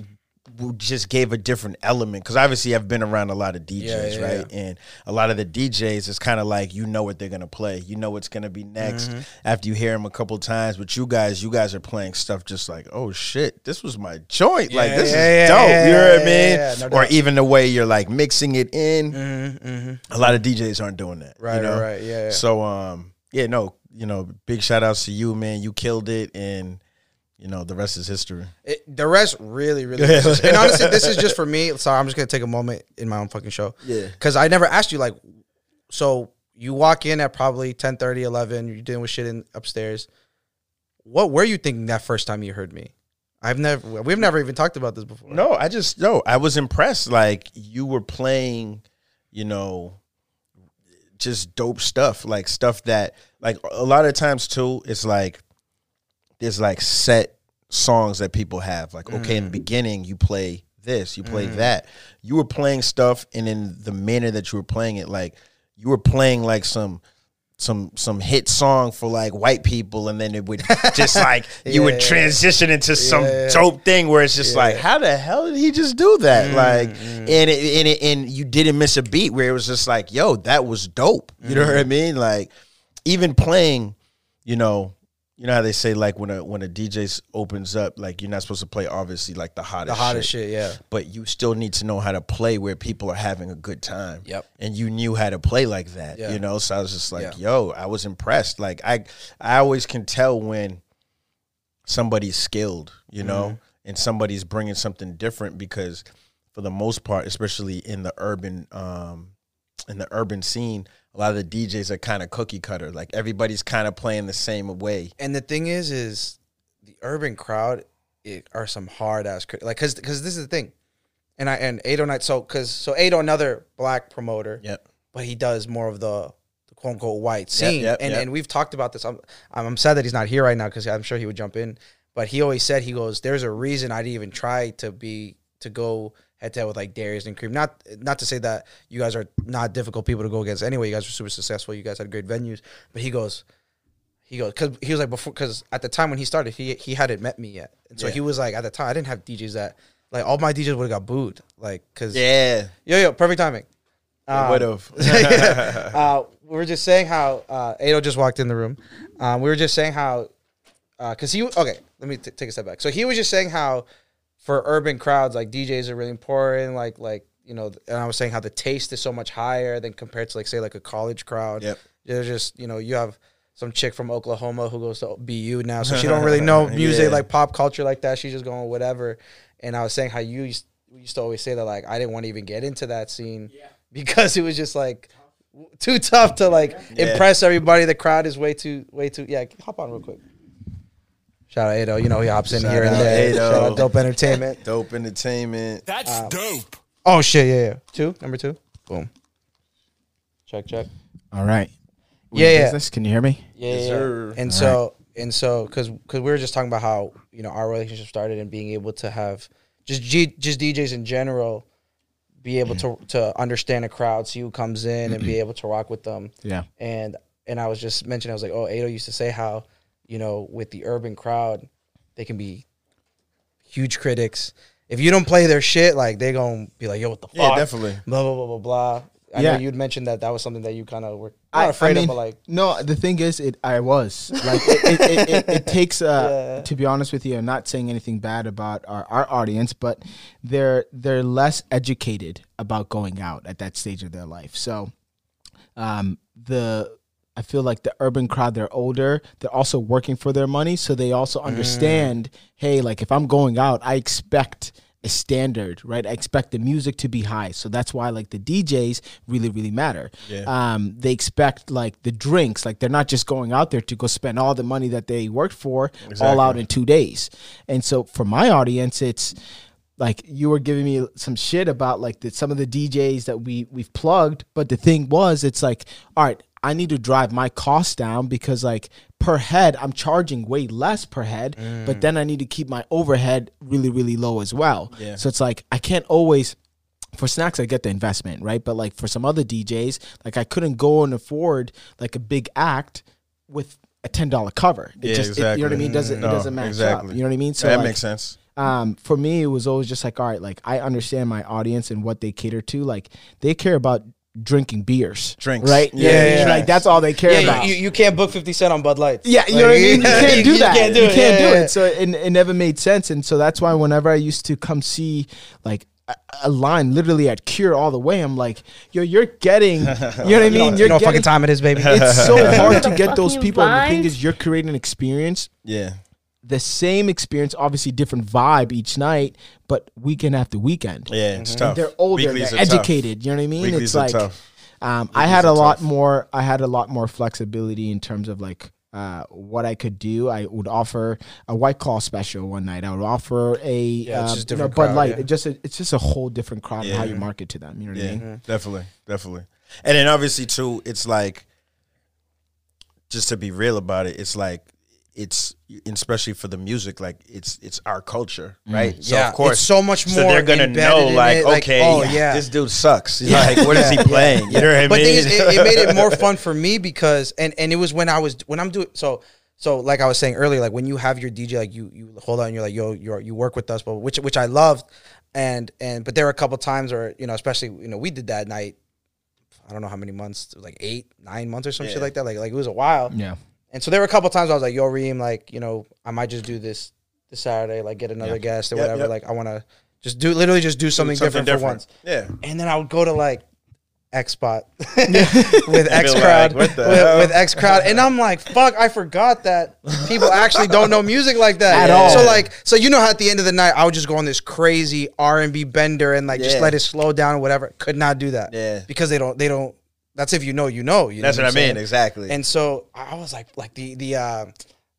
D: just gave a different element because obviously I've been around a lot of DJs,
C: Yeah, yeah,
D: right? And a lot of the DJs is kind of like you know what they're gonna play, you know what's gonna be next
C: Mm-hmm.
D: after you hear them a couple times. But you guys, you guys are playing stuff just like, oh shit, this was my joint, like this
C: yeah,
D: is
C: yeah,
D: dope.
C: yeah,
D: you know what I mean?
C: yeah, yeah, no
D: or even the way you're like mixing it in.
C: Mm-hmm,
D: A lot of DJs aren't doing that,
C: Right,
D: You know?
C: right, yeah, yeah.
D: So um, yeah, no, you know, big shout outs to you, man. You killed it, and you know the rest is history.
C: It, the rest really, really. and honestly, this is just for me. Sorry, I'm just gonna take a moment in my own fucking show.
D: Yeah.
C: Because I never asked you like, so you walk in at probably 10, 30, 11, You're dealing with shit in upstairs. What were you thinking that first time you heard me? I've never. We've never even talked about this before.
D: No, I just no. I was impressed. Like you were playing, you know, just dope stuff. Like stuff that, like a lot of times too, it's like there's like set songs that people have. Like okay, in the mm. beginning you play this, you play mm. that. You were playing stuff, and in the manner that you were playing it, like you were playing like some. Some some hit song for like white people, and then it would just like you would transition into some
C: Yeah.
D: dope thing where it's just like, how the hell did he just do that? Mm, like, and it, and it, and you didn't miss a beat where it was just like, yo, that was dope. You know what I mean? Like, even playing, you know, you know how they say like when a when a DJ opens up, like you're not supposed to play obviously like the hottest,
C: the
D: hottest,
C: hottest shit. Yeah.
D: but you still need to know how to play where people are having a good time.
C: Yep.
D: And you knew how to play like that,
C: Yeah.
D: you know? So I was just like,
C: Yeah.
D: yo, I was impressed. Like I I always can tell when somebody's skilled, you know,
C: Mm-hmm.
D: and somebody's bringing something different because for the most part, especially in the urban um in the urban scene, a lot of the DJs are kind of cookie cutter. Like everybody's kind of playing the same way.
C: And the thing is, is the urban crowd it, are some hard ass crit- like because because this is the thing, and I and Ado Night so because so Ado another black promoter,
D: Yep.
C: but he does more of the, the quote unquote white scene,
D: yep,
C: and
D: yep.
C: and we've talked about this. I'm I'm I'm sad that he's not here right now because I'm sure he would jump in, but he always said he goes, "There's a reason I didn't even try to be to go." Head to head with like Darius and Kareem. Not not to say that you guys are not difficult people to go against. Anyway, you guys were super successful. You guys had great venues. But he goes, he goes because he was like before because at the time when he started he he hadn't met me yet and so
D: Yeah.
C: he was like at the time I didn't have DJs that like all my DJs would have got booed like because
D: Yeah.
C: yo yo perfect timing Um,
D: would have.
C: yeah. uh, we were just saying how uh, Ado just walked in the room um, we were just saying how because he okay let me t- take a step back. So he was just saying how for urban crowds, like DJs are really important. Like like you know, and I was saying how the taste is so much higher than compared to like say like a college crowd.
D: Yep.
C: There's just you know you have some chick from Oklahoma who goes to BU now, so she don't really know music
D: Yeah.
C: like pop culture like that. She's just going whatever. And I was saying how you used, you used to always say that like I didn't want to even get into that scene because it was just like too tough to like
D: Yeah.
C: impress everybody. The crowd is way too way too yeah. Hop on real quick. Shout out Ado, you know he hops in
D: Shout
C: here and
D: out
C: there.
D: Ado.
C: Shout out Dope Entertainment.
D: Dope entertainment.
B: That's um, dope.
C: Oh shit, yeah, yeah. Two, number two. Boom. Check, check.
A: All right. We
C: Yeah, yeah.
A: business? Can you hear me?
C: Yeah,
D: Yes,
C: yeah.
D: sir.
C: And so and so because because we were just talking about how you know our relationship started and being able to have just G, just DJs in general be able to to understand a crowd, see who comes in, and be mm-hmm. able to rock with them.
A: Yeah.
C: And and I was just mentioning, I was like, oh, Ado used to say how you know with the urban crowd, they can be huge critics. If you don't play their shit, like they're gonna be like, yo, what the fuck?
D: Yeah, definitely.
C: Blah blah blah blah blah. I
A: Yeah.
C: know you'd mentioned that that was something that you kind of were not afraid of, but like
A: no the thing is it i was like it, it, it, it, it takes uh
C: Yeah.
A: to be honest with you i'm not saying anything bad about our, our audience but they're they're less educated about going out at that stage of their life so um the I feel like the urban crowd, they're older. They're also working for their money. So they also understand, hey, like if I'm going out, I expect a standard, right? I expect the music to be high. So that's why like the DJs really, really matter.
D: Yeah.
A: Um, they expect like the drinks, like they're not just going out there to go spend all the money that they worked for all out in two days. And so for my audience, it's like you were giving me some shit about like the, some of the DJs that we we've plugged, but the thing was, it's like, all right, I need to drive my costs down because like per head, I'm charging way less per head, but then I need to keep my overhead really really low as well.
D: Yeah.
A: So it's like I can't always. For snacks, I get the investment, right? But like for some other DJs, like I couldn't go and afford like a big act with a ten dollar cover. It
D: Yeah,
A: just, it- you know what I mean? Doesn't
D: No,
A: it doesn't match
D: exactly.
A: up? You know what I mean? So
D: that
A: like,
D: makes sense.
A: um, for me, it was always just like, all right, like I understand my audience and what they cater to. Like they care about drinking beers,
D: Drinks.
A: right?
D: Yeah,
A: You know what I
C: yeah, yeah.
A: like that's all they care
C: yeah,
A: about.
C: you, you can't book Fifty Cent on Bud Lights.
A: yeah, you
C: Like,
A: know what I mean. You can't do that.
C: You can't do it.
A: can't
C: Yeah,
A: do
C: yeah.
A: it. So it, it never made sense, and so that's why whenever I used to come see like a, a line literally at Cure all the way, I'm like, yo, you're getting, you know what I mean?
C: You know, you know
A: You're
C: what fucking
A: getting.
C: time it is, baby.
A: It's so hard to get those people. And the thing is, you're creating an experience
D: Yeah.
A: The same experience, obviously different vibe each night, but weekend after weekend.
D: Yeah, it's tough.
A: They're older,
D: Weeklies
A: they're
D: are tough.
A: educated. You know what I mean?
D: Weeklies
A: it's like
D: tough.
A: um, I had a lot
D: tough.
A: more. I had a lot more flexibility in terms of like uh, what I could do. I would offer a White Claw special one night. I would offer a
C: it's
A: um,
C: just
A: you know, Bud
C: crowd,
A: Light.
C: yeah.
A: It just it's just a whole different crowd and how you market to them. You know what
D: Yeah,
A: I mean?
D: definitely, definitely. And then obviously too, it's like just to be real about it, it's like it's and especially for the music, like it's it's our culture, mm. right? So
C: Yeah,
D: of course,
C: it's so much
D: so
C: more
D: they're gonna know, like,
C: it, like,
D: okay,
C: oh, yeah.
D: this dude sucks. Like, what is he playing? You know what I mean?
C: But is, it, it made it more fun for me because, and and it was when I was when I'm doing so. So like I was saying earlier, like when you have your DJ, like you you hold on, and you're like, yo, you you work with us, but which which I loved, and and but there were a couple times where you know, especially you know, we did that night. I don't know how many months, like eight, nine months or some shit like that. Like like it was a while.
A: Yeah.
C: And so there were a couple times I was like, yo, Reem, like, you know, I might just do this this Saturday, like get another guest or
D: Yep,
C: whatever.
D: yep.
C: Like I wanna just do literally just do something, different, for once.
D: Yeah.
C: And then I would go to like X Spot with X Crowd
D: what the
C: with, with X Crowd, and I'm like, fuck, I forgot that people actually don't know music like that
A: At all.
C: So like, so you know, how at the end of the night, I would just go on this crazy R and B bender and like just let it slow down or whatever. Could not do that,
D: Yeah.
C: because they don't, they don't. That's if you know, you know. You know
D: That's what I
C: I'm
D: mean.
C: saying?
D: Exactly.
C: And so I was like, like the the uh,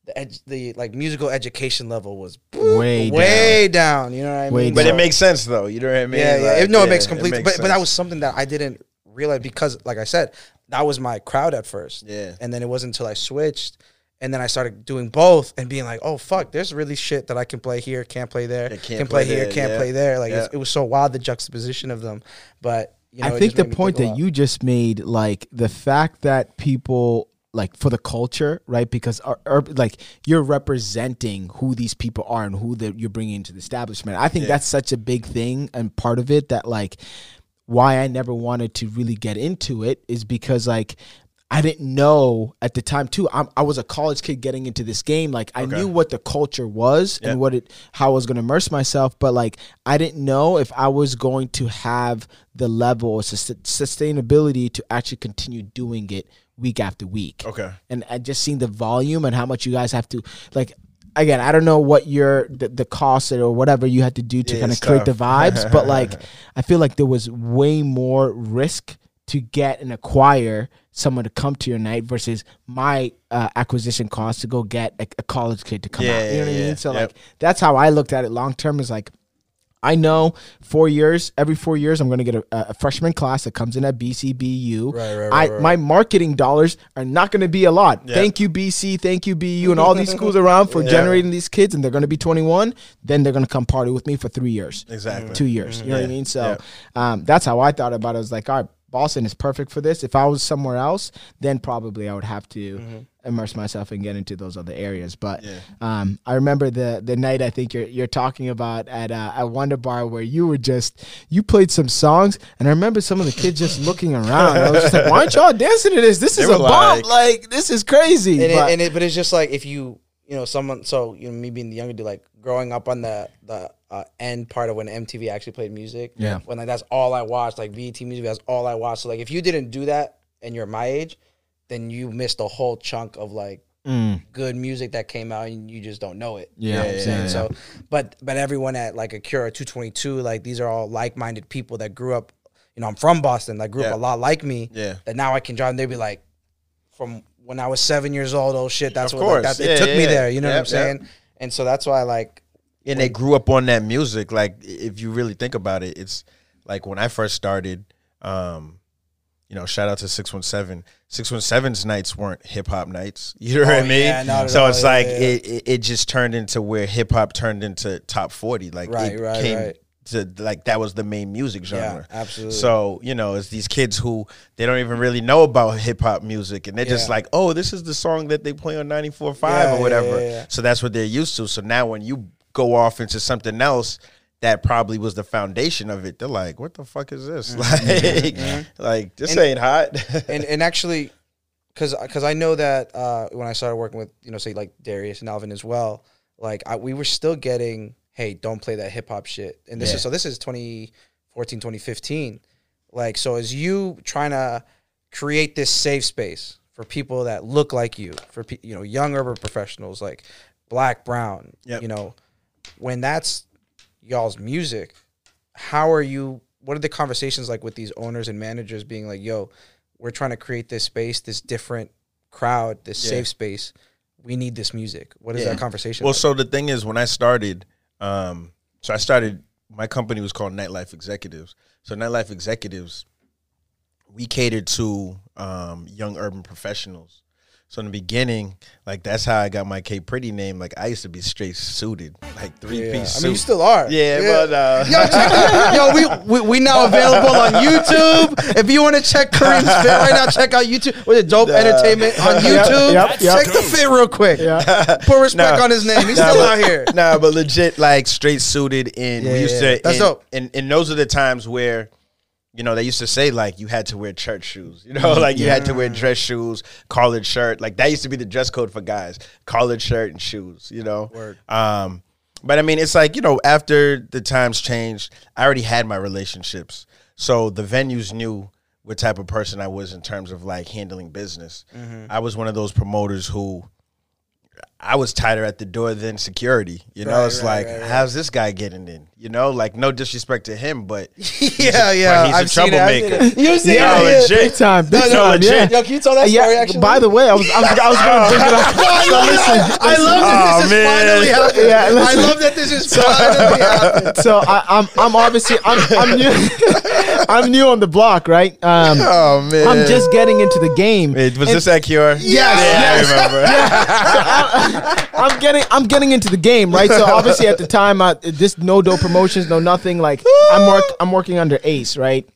C: the ed- the like musical education level was
A: Way
C: way down. You know what I
A: Way
C: mean?
D: but
C: So-
D: it makes sense though. You know what I mean?
C: yeah, yeah.
D: Like,
C: It- no, it makes complete.
D: makes
C: but but that was something that I didn't realize because, like I said, that was my crowd at first.
D: Yeah.
C: And then it wasn't until I switched, and then I started doing both and being like, oh fuck, there's really shit that I can play here, can't play there,
D: Yeah, can't
C: can play,
D: play
C: here,
D: there,
C: can't
D: yeah.
C: play there. Like
D: Yeah.
C: it was so wild the juxtaposition of them. But you know,
A: I think the point that you just made, like the fact that people like for the culture, right? Because our, our, like you're representing who these people are and who that you're bringing into the establishment. I think that's such a big thing and part of it that like why I never wanted to really get into it is because like I didn't know at the time too. I'm, I was a college kid getting into this game. Like I knew what the culture was
D: Yeah.
A: and what it, how I was going to immerse myself, but like I didn't know if I was going to have the level of sus- sustainability to actually continue doing it week after week.
D: Okay.
A: And I just seeing the volume and how much you guys have to like. Again, I don't know what your the, the cost or whatever you had to do to
D: Yeah,
A: kind of create the vibes, but like I feel like there was way more risk to get and acquire someone to come to your night versus my uh, acquisition cost to go get a, a college kid to come
D: Yeah,
A: out. You know
D: yeah,
A: what I
D: yeah.
A: mean? So
D: Yep.
A: like that's how I looked at it long term. Is like I know four years, every four years, I'm going to get a, a freshman class that comes in at BCBU.
C: Right, right,
A: I,
C: right, right.
A: My marketing dollars are not going to be a lot.
D: Yeah.
A: Thank you, BC. Thank you, BU, and all these schools around for generating these kids, and they're going to be 21. Then they're going to come party with me for three years
D: Exactly.
A: two years. You know what I mean? So um, that's how I thought about it. I was like, all right, Boston is perfect for this. If I was somewhere else, then probably I would have to immerse myself and get into those other areas. But
D: Yeah.
A: um, I remember the the night I think you're you're talking about at uh, at Wonder Bar where you were just you played some songs, and I remember some of the kids just looking around. I was just like, why aren't y'all dancing to this? This
D: They
A: is a
D: were
A: bomb.
D: like-
A: Like this is crazy.
C: and,
A: but,
C: it, and it, but it's just like if you you know someone so you know me being the younger dude like growing up on the the uh, end part of when MTV actually played music
A: Yeah.
C: when like that's all I watched like VT music that's all I watched so like if you didn't do that and you're my age then you missed a whole chunk of like
A: Mm,
C: good music that came out and you just don't know it you
A: Yeah.
C: know what I'm
A: Yeah,
C: saying
A: yeah,
C: so but but everyone at like Acura 222 like these are all like-minded people that grew up you know I'm from Boston that grew up a lot like me
D: Yeah.
C: that now I can drive and they'd be like from when I was seven years old, oh shit, that's
D: Of
C: what like, that, it took me there. You know what I'm saying? And so that's why like
D: and they grew up on that music. Like if you really think about it, it's like when I first started. Um, you know, shout out to six one seven. Six one seven's nights weren't hip hop nights. You know what
C: Oh,
D: I mean?
C: yeah,
D: so
C: all.
D: it's
C: Yeah,
D: like
C: yeah.
D: It, it just turned into where hip hop turned into top forty. Like
C: Right,
D: it
C: right,
D: came
C: right.
D: to like that was the main music genre.
C: absolutely.
D: So you know, it's these kids who they don't even really know about hip hop music, and they're just like, "Oh, this is the song that they play on 94.5
C: Yeah,
D: or whatever." So that's what they're used to. So now when you go off into something else that probably was the foundation of it, they're like, "What the fuck is this? Like, like this
C: Mm-hmm. And-
D: ain't hot."
C: and and actually because because I know that uh, when I started working with you know say like Darius and Alvin as well, like I, we were still getting hey don't play that hip hop shit, and this
D: Yeah.
C: is so this is 2014 2015, like so as you trying to create this safe space for people that look like you, for pe- you know young urban professionals like black brown,
D: Yep.
C: you know when that's y'all's music, how are you? What are the conversations like with these owners and managers being like, yo? we're trying to create this space, this different crowd, this
D: Yeah.
C: safe space. We need this music. What is
D: Yeah.
C: that conversation?
D: Well,
C: like?
D: so the thing is, when I started, um, so I started. My company was called Nightlife Executives. So Nightlife Executives, we catered to um, young urban professionals. So in the beginning, like that's how I got my K Pretty name. Like I used to be straight suited, like three
C: yeah.
D: piece.
C: I mean, you still are.
D: Yeah, but uh,
C: Yo, check, yo, we, we we now available on YouTube. If you want to check Kareem's fit right now, check out YouTube with Dope Entertainment on YouTube.
A: yep, yep.
C: Check the fit real quick.
A: yeah.
C: Put respect
D: Nah.
C: on his name. He's
D: Nah,
C: still
D: but-
C: out here.
D: nah, but legit, like straight suited, and
C: Yeah,
D: we used
C: yeah.
D: to.
C: That's
D: and,
C: dope.
D: And and those are the times where, you know, they used to say like you had to wear church shoes. You know, like you had to wear dress shoes, collared shirt. Like that used to be the dress code for guys: collared shirt and shoes. You know.
C: Word.
D: Um, but I mean, it's like you know, after the times changed, I already had my relationships, so the venues knew what type of person I was in terms of like handling business.
C: Mm-hmm.
D: I was one of those promoters who I was tighter at the door than security. You know,
C: Right,
D: it's
C: right,
D: like,
C: right, right.
D: how's this guy getting in? You know, like no disrespect to him, but
C: yeah, yeah.
D: he's a
C: I've seen it, I've
D: troublemaker.
C: it. You've seen
A: Yeah,
C: it.
D: yeah.
C: yeah.
D: legit.
A: Big time. Big
C: No, no,
A: time.
D: legit.
A: Yeah.
C: Yo, can you tell that
A: Yeah,
C: story? Actually,
A: By the way, I was I was, I was gonna bring it up.
C: I
A: So
C: love
A: listen,
C: that. I love that
D: Oh,
C: this
D: man.
C: is finally happening.
A: Yeah,
C: I love that this is finally happening.
A: so I, I'm I'm obviously I'm I'm new I'm new on the block, right? Um,
D: oh man,
A: I'm just getting into the game.
D: Wait, was
A: And
D: this at Cure?
A: Yes,
D: yeah,
A: yes.
D: I remember.
A: I'm getting I'm getting into the game, right? So obviously at the time, I, this no dope promotions, no nothing. Like I'm work I'm working under Ace, right?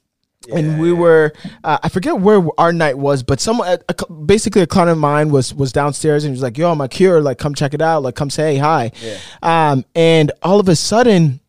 A: and we were uh, I forget where our night was, but someone a, a, basically a client of mine was was downstairs and he was like, "Yo, I'm a cure. Like, come check it out. Like, come say hi." Um, and all of a sudden.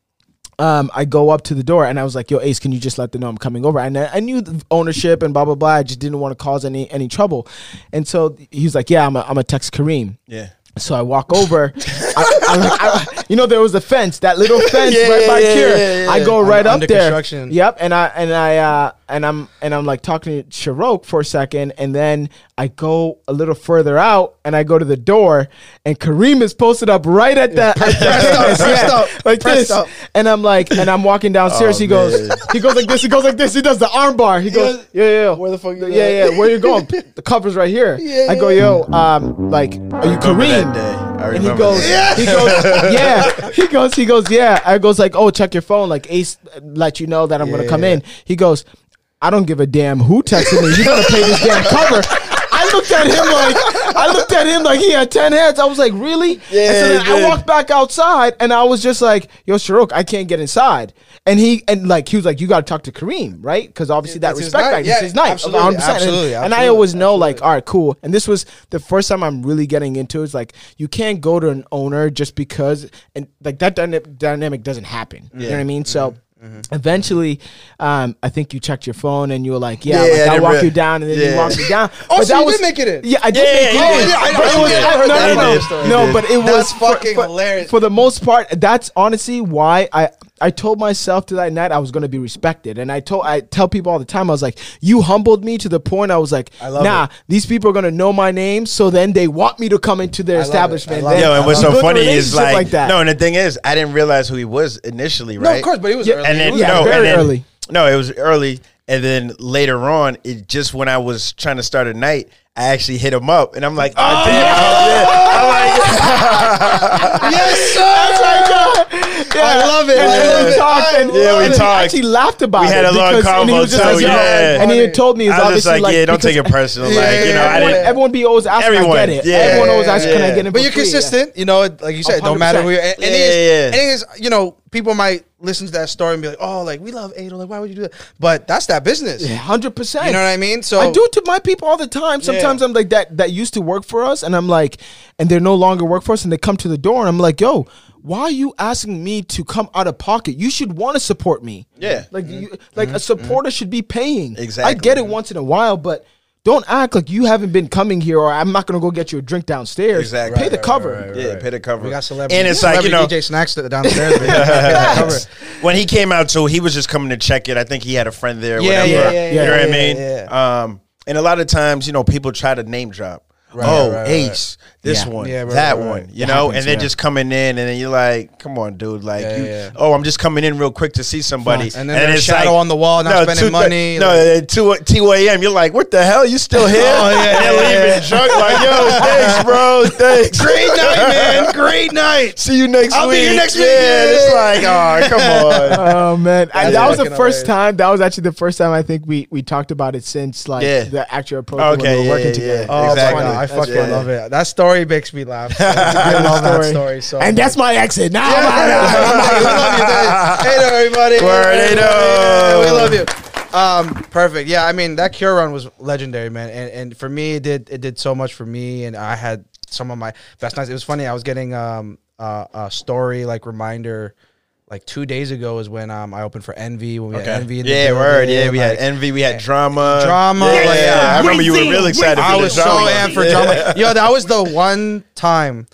A: um, I go up to the door and I was like, "Yo, Ace, can you just let them know I'm coming over?" And I, I knew the ownership and blah blah blah. I just didn't want to cause any any trouble, and so he was like, "Yeah, I'm a, I'm a text Kareem."
D: Yeah.
A: So I walk over. I, I, like, I, you know, there was a fence, that little fence
D: Yeah,
A: right by
D: yeah,
A: here.
D: yeah,
A: I go right up there. Yep, and I and I uh, and I'm and I'm like talking to Sharok for a second, and then I go a little further out, and I go to the door, and Kareem is posted up right at that, at the
C: up, pressed
A: yeah,
C: up,
A: like
C: pressed
A: this.
C: up.
A: And I'm like, and I'm walking downstairs.
D: Oh,
A: he goes,
D: man.
A: he goes like this. He goes like this. He does the arm bar. He goes,
C: goes,
A: yeah, yeah.
C: "Where the fuck you
A: Yeah, yeah. Where you going? the cover's right here.
C: Yeah,
A: I go, yo, um, like, are you
D: Remember
A: Kareem?
D: I
A: And he
D: remember
A: goes,
D: that.
A: he goes, yeah. He goes, he goes, yeah. I goes like, oh, check your phone. Like Ace, uh, let you know that I'm gonna come
C: Yeah.
A: in. He goes, I don't give a damn who texted me. You're gonna pay this damn cover. I looked at him like I looked at him like he had ten heads. I was like, really?
D: Yeah,
A: and so then I walked back outside and I was just like, yo, Sharok, I can't get inside. And he and like he was like, you got to talk to Kareem, right? Because obviously that respect
C: night. Yeah,
A: his night,
C: absolutely,
A: 100%. And-
C: absolutely,
A: And, I always know like, all right, cool. And this was the first time I'm really getting into it. It's like you can't go to an owner just because, and like that dyna- dynamic doesn't happen. Yeah. You know what I mean? So. Mm-hmm. Eventually, um, I think you checked your phone and you were like, "Yeah,
D: Yeah,
A: like,
D: I
A: I
D: didn't
A: walk
D: re-
A: you down," and then you
D: Yeah.
A: walked me down.
C: Oh,
A: But
C: so
A: that
C: you
A: was-
C: did make it in?
A: Yeah, I did
D: Yeah,
A: make it
D: yeah,
A: in.
D: yeah, I know
A: it was-
D: did.
A: I- no,
D: Yeah,
A: no,
D: you
A: no,
D: did.
A: no. But it was
C: That's
A: for-
C: fucking
A: for-
C: hilarious.
A: For the most part, that's honestly why I I told myself to that night I was going to be respected, and I told I tell people all the time I was like, you humbled me to the point I was like,
C: love
A: nah,
C: it.
A: these people are going to know my name, so then they want me to come into their
C: love
A: establishment.
C: I love
A: Then
C: it.
D: Yo, and what's so funny is
A: relationship
D: like,
A: that.
D: no, and the thing is, I didn't realize who he was initially, right?
C: No, of course, but it was
A: Yeah,
C: early.
D: and
C: It
D: then
A: Yeah,
D: no,
A: very
D: and then,
A: early.
D: No, it was early, and then later on, it just when I was trying to start a night, I actually hit him up, and I'm like, oh, oh damn, oh, yeah. I'm like,
C: yes, sir.
A: That's right, yeah.
C: I love it.
A: And,
C: I love
A: we
C: it.
A: talked, and,
D: Yeah, we
A: and he
D: talked.
A: actually laughed about
D: We had a long
A: because- and he was
D: convo,
A: just
D: too,
A: like, yo,
D: yeah.
A: and he had told me, it's
D: I was just like,
A: like,
D: yeah, don't take it personal,
C: Yeah,
D: like, you know, I
A: everyone,
D: didn't.
A: everyone be always asking.
D: Everyone,
A: I get it.
D: yeah,
A: everyone always asks, "Can I get it?"
C: But you're
A: free?
C: consistent, you know. Like you said, no
A: 100%.
C: matter who you're. And, and
D: Yeah,
C: it is,
D: yeah.
C: and it is, you know, people might listen to that story and be like, "Oh, like we love Ado. Like, why would you do that?" But that's that business.
A: Hundred percent.
C: You know what I mean? So
A: I do it to my people all the time. Sometimes I'm like that that used to work for us, and I'm like, and they're no longer work for us, and they come to the door, and I'm like, yo. Why are you asking me to come out of pocket? You should want to support me.
D: Yeah.
A: like mm-hmm. you, like a mm-hmm. supporter mm-hmm. should be paying.
D: Exactly.
A: I get it once in a while, but don't act like you haven't been coming here, or I'm not gonna go get you a drink downstairs.
D: Exactly.
A: Pay the
D: Right,
A: cover.
D: Yeah, pay the cover.
C: we got celebrity.
D: and it's like you know,
C: DJ snacks downstairs. baby. Cover.
D: when he came out, so he was just coming to check it. I think he had a friend there.
C: Yeah,
D: whatever.
C: yeah, yeah,
D: You know
A: yeah,
D: what I
C: yeah,
D: mean?
C: yeah.
D: Um, and a lot of times, you know, people try to name drop.
C: Right,
D: oh,
C: right, right.
D: Ace, this
A: Yeah.
D: one,
C: Yeah, right,
D: that
C: right,
D: one, you
A: It
D: know,
A: happens,
D: and then
A: yeah.
D: just coming in, and then you're like, "Come on, dude!" Like,
C: Yeah,
D: you,
C: yeah.
D: oh, I'm just coming in real quick to see somebody,
C: And then there's shadow on the wall, not spending
D: two-
C: money,
D: No, at two two a.m. You're like, "What the hell? You still here?"
C: Oh, yeah,
D: and they're
C: yeah,
D: leaving
C: yeah.
D: drunk, like, "Yo, thanks, bro, thanks,
C: Great night, man. Great night.
D: See you next week.
C: I'll be
D: week.
C: here next week.
D: Yeah, it's like, oh, come on.
A: Oh man, I, that was the first time. That was actually the first time I think we we talked about it since like the actual approach
D: Okay,
A: when we were working together.
D: yeah.
C: Oh
D: Exactly.
C: I fucking
A: funny.
C: love it. That story makes me laugh. I love that story. So
A: And that's my exit. Now
C: Yeah, you. Hey everybody.
D: Word,
C: Hey. We love you. Um, perfect. Yeah, I mean that cure run was legendary, man. And and for me, it did it did so much for me. And I had some of my best nights. It was funny. I was getting um uh, a story like reminder. Like two days ago is when um I opened for Envy when we had Envy. In the
D: yeah, word. Yeah, we
C: like,
D: had envy. We had drama.
C: Drama,
D: Yeah,
C: like,
D: yeah.
C: yeah.
D: I remember you were real excited.
C: I
D: for the
C: was so
D: drama.
C: amped for
D: Yeah.
C: drama. Yo, that was the one time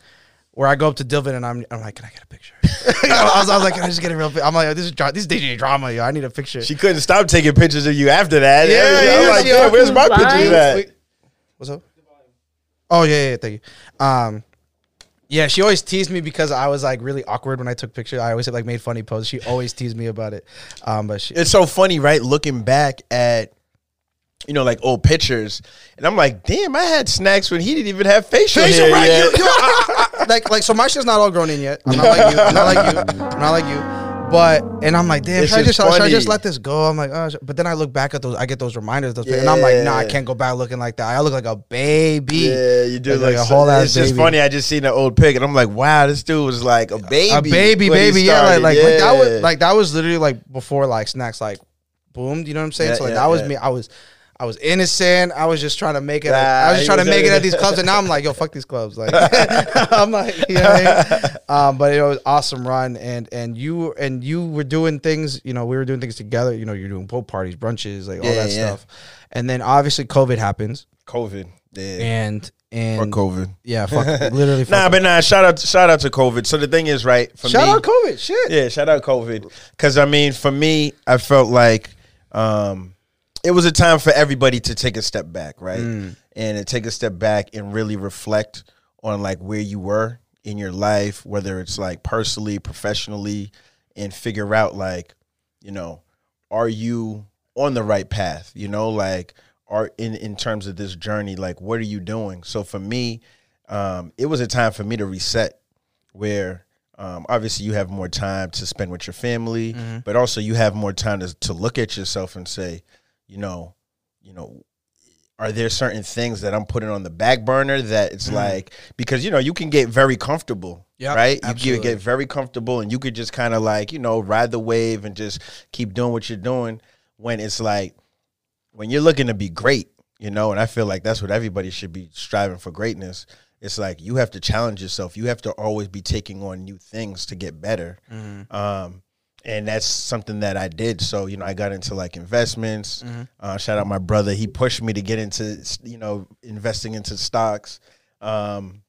C: where I go up to Dilvin and I'm, I'm like, can I get a picture? I, was, I was like, can I just get a real picture? I'm like, this is dra- this is DJ drama, yo. I need a picture.
D: She couldn't stop taking pictures of you after that.
C: Yeah,
D: I'm
C: yeah,
D: like,
C: yeah.
D: yeah, where's my pictures at?
C: Wait, what's up? Oh yeah, yeah, thank you. Um, yeah, she always teased me because I was like really awkward when I took pictures. I always like made funny poses. She always teased me about it. Um, but she,
D: It's so funny, right? Looking back at, you know, like old pictures, and I'm like, damn, I had snacks when he didn't even have facial,
C: facial
D: hair
C: right,
D: yet.
C: you, you, I- I- like like so my shit's not all grown in yet. I'm not like you. I'm not like you. I'm not like you. But and I'm like, damn, should I
D: just
C: just should I just let this go? I'm like, oh, sh- but then I look back at those, I get those reminders, those and I'm like, nah, I
D: Yeah.
C: can't go back looking like that. I look like a baby.
D: Yeah, you do
C: Like-
D: look
C: like a
D: so-
C: whole ass
D: It's just
C: baby.
D: funny. I just seen an old pic, and I'm like, wow, this dude was like a baby,
C: a baby,
D: when he
C: baby, yeah, like
D: started.
C: like, like that was
D: Yeah.
C: like that was literally like before like snacks like boomed. You know what I'm saying?
D: Yeah,
C: so like
D: yeah,
C: that was
D: yeah.
C: me. I was. I was innocent. I was just trying to make it.
D: Nah,
C: I was just trying to make it at these clubs, and now I'm like, yo, fuck these clubs. Like, I'm like, you know what I mean? Um, but it was awesome run, and and you and you were doing things. You know, we were doing things together. You know, you're doing pool parties, brunches, like all that
D: yeah.
C: stuff. And then obviously COVID happens,
D: COVID. Yeah.
C: and
D: Fuck
C: and
D: COVID.
C: yeah, fuck, literally. Fuck
D: Nah, but nah. Shout out, shout out to COVID. So the thing is, right? For
C: shout
D: me,
C: out COVID. Shit.
D: Yeah, shout out COVID. Because I mean, for me, I felt like um, it was a time for everybody to take a step back, right? And to take a step back and really reflect on like where you were in your life, whether it's like personally, professionally, and figure out like, you know, are you on the right path? You know, like are in in terms of this journey, like what are you doing? So for me, um, it was a time for me to reset where um, obviously you have more time to spend with your family, but also you have more time to, to look at yourself and say, you know, you know, are there certain things that I'm putting on the back burner that it's like because you know you can get very comfortable,
C: Yep,
D: right? You
C: absolutely.
D: can get very comfortable and you could just kind of like you know ride the wave and just keep doing what you're doing when it's like when you're looking to be great, you know, and I feel like that's what everybody should be striving for greatness. It's like you have to challenge yourself. You have to always be taking on new things to get better. Um, and that's something that I did. So, you know, I got into like investments. Uh, shout out my brother. He pushed me to get into, you know, investing into stocks. Um,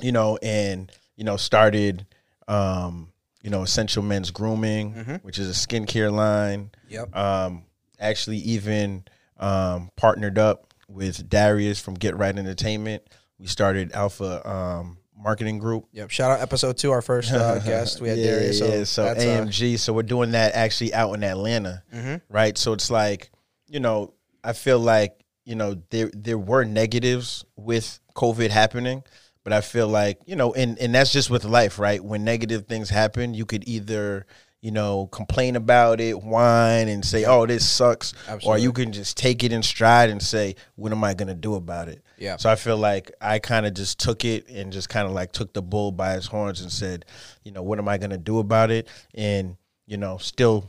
D: you know, and, you know, started, um, you know, Essential Men's Grooming, which is a skincare line
C: Yep.
D: um, actually even um, partnered up with Darius from Get Right Entertainment. We started Alpha um, Marketing Group.
C: Yep. Shout out episode two, our first uh, guest. We had
D: yeah,
C: Darius. So,
D: yeah. So
C: that's, uh,
D: AMG. so we're doing that actually out in Atlanta, right? So it's like, you know, I feel like you know there there were negatives with COVID happening, but I feel like you know, and and that's just with life, right? When negative things happen, you could either you know complain about it, whine, and say, "Oh, this sucks," or you can just take it in stride and say, "What am I gonna do about it?"
C: Yeah.
D: So I feel like I kind of just took it and just kind of like took the bull by his horns and said, you know, what am I going to do about it? And, you know, still,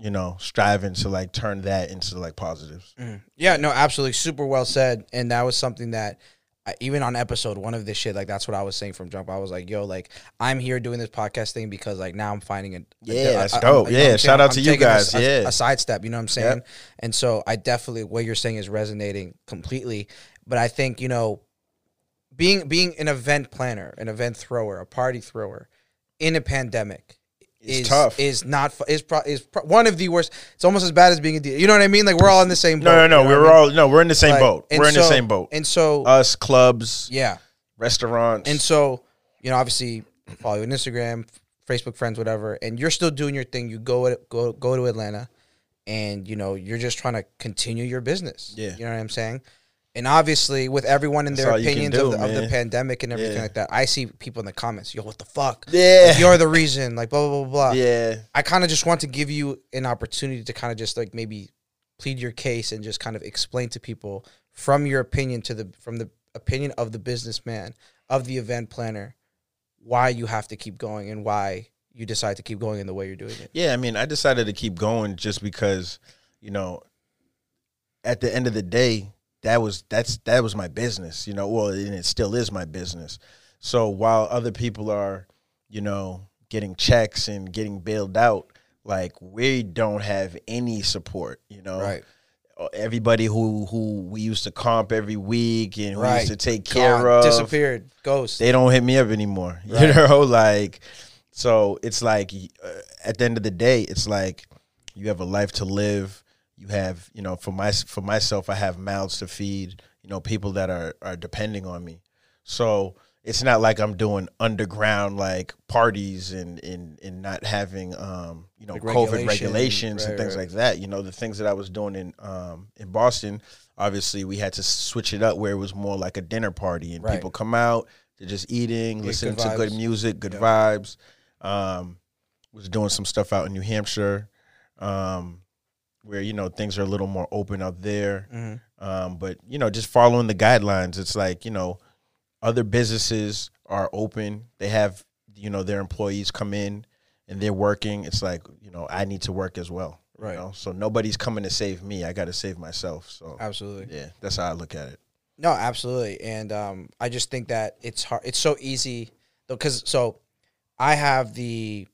D: you know, striving to like turn that into like positives. Mm.
C: Yeah, no, absolutely, super well said. And that was something that I, even on episode one of this shit, like that's what I was saying from jump. I was like, yo, like I'm here doing this podcast thing because like now I'm finding it.
D: Yeah, that's
C: I- I-
D: dope.
C: you know
D: Yeah,
C: I'm
D: shout out
C: I'm
D: to you
C: taking a-
D: guys.
C: a,
D: Yeah.
C: a sidestep. You know what I'm saying?
D: Yep.
C: And so I definitely what you're saying is resonating completely. But I think you know, being being an event planner, an event thrower, a party thrower in a pandemic.
D: It's
C: is,
D: tough.
C: Is not is pro, is pro, one of the worst. It's almost as bad as being a D. You know what I mean? Like we're all in the same boat.
D: No, no, no.
C: you know
D: We're
C: I mean?
D: all, no, we're in the same
C: Like,
D: boat. We're in the same boat.
C: And so,
D: Us, clubs,
C: yeah.
D: restaurants.
C: And so, you know, obviously, follow you on Instagram, Facebook friends, whatever, and you're still doing your thing. You go go go to Atlanta, and you know you're just trying to continue your business.
D: Yeah.
C: you know what I'm saying. And obviously, with everyone and their
D: all you can
C: opinions
D: do,
C: of, the, of the pandemic and everything
D: Yeah.
C: like that, I see people in the comments, "Yo, what the fuck?
D: Yeah.
C: Like, you're the reason." Like blah blah blah blah.
D: yeah.
C: I kind of just want to give you an opportunity to kind of just like maybe plead your case and just kind of explain to people from your opinion to the from the opinion of the businessman of the event planner why you have to keep going and why you decide to keep going in the way you're doing it.
D: Yeah, I mean, I decided to keep going just because, you know, at the end of the day, that was that's that was my business, you know. Well, and it still is my business. So while other people are, you know, getting checks and getting bailed out, like we don't have any support, you know. Right. Everybody who who we used to comp every week and who
C: Right.
D: used to take care
C: Gone,
D: of
C: disappeared, ghost.
D: they don't hit me up anymore. You know, like so it's like uh, at the end of the day, it's like you have a life to live. You have, you know, for my for myself, I have mouths to feed. You know, people that are are depending on me. So it's not like I'm doing underground like parties and and and not having um you know
C: Like
D: COVID
C: regulation,
D: regulations and things
C: right.
D: like that. You know, the things that I was doing in um in Boston. Obviously, we had to switch it up where it was more like a dinner party and
C: Right.
D: people come out, they're just eating, listening
C: good
D: to good music, good
C: Yeah.
D: vibes. Um, was doing some stuff out in New Hampshire, um, where you know things are a little more open out there.
C: Mhm.
D: Um, but you know, just following the guidelines. It's like you know, other businesses are open. They have you know their employees come in and they're working. It's like you know I need to work as well.
C: Right.
D: You know? So nobody's coming to save me. I got to save myself. So
C: Absolutely.
D: yeah, that's how I look at it.
C: No, absolutely, and um, I just think that it's hard. It's so easy because so I have the.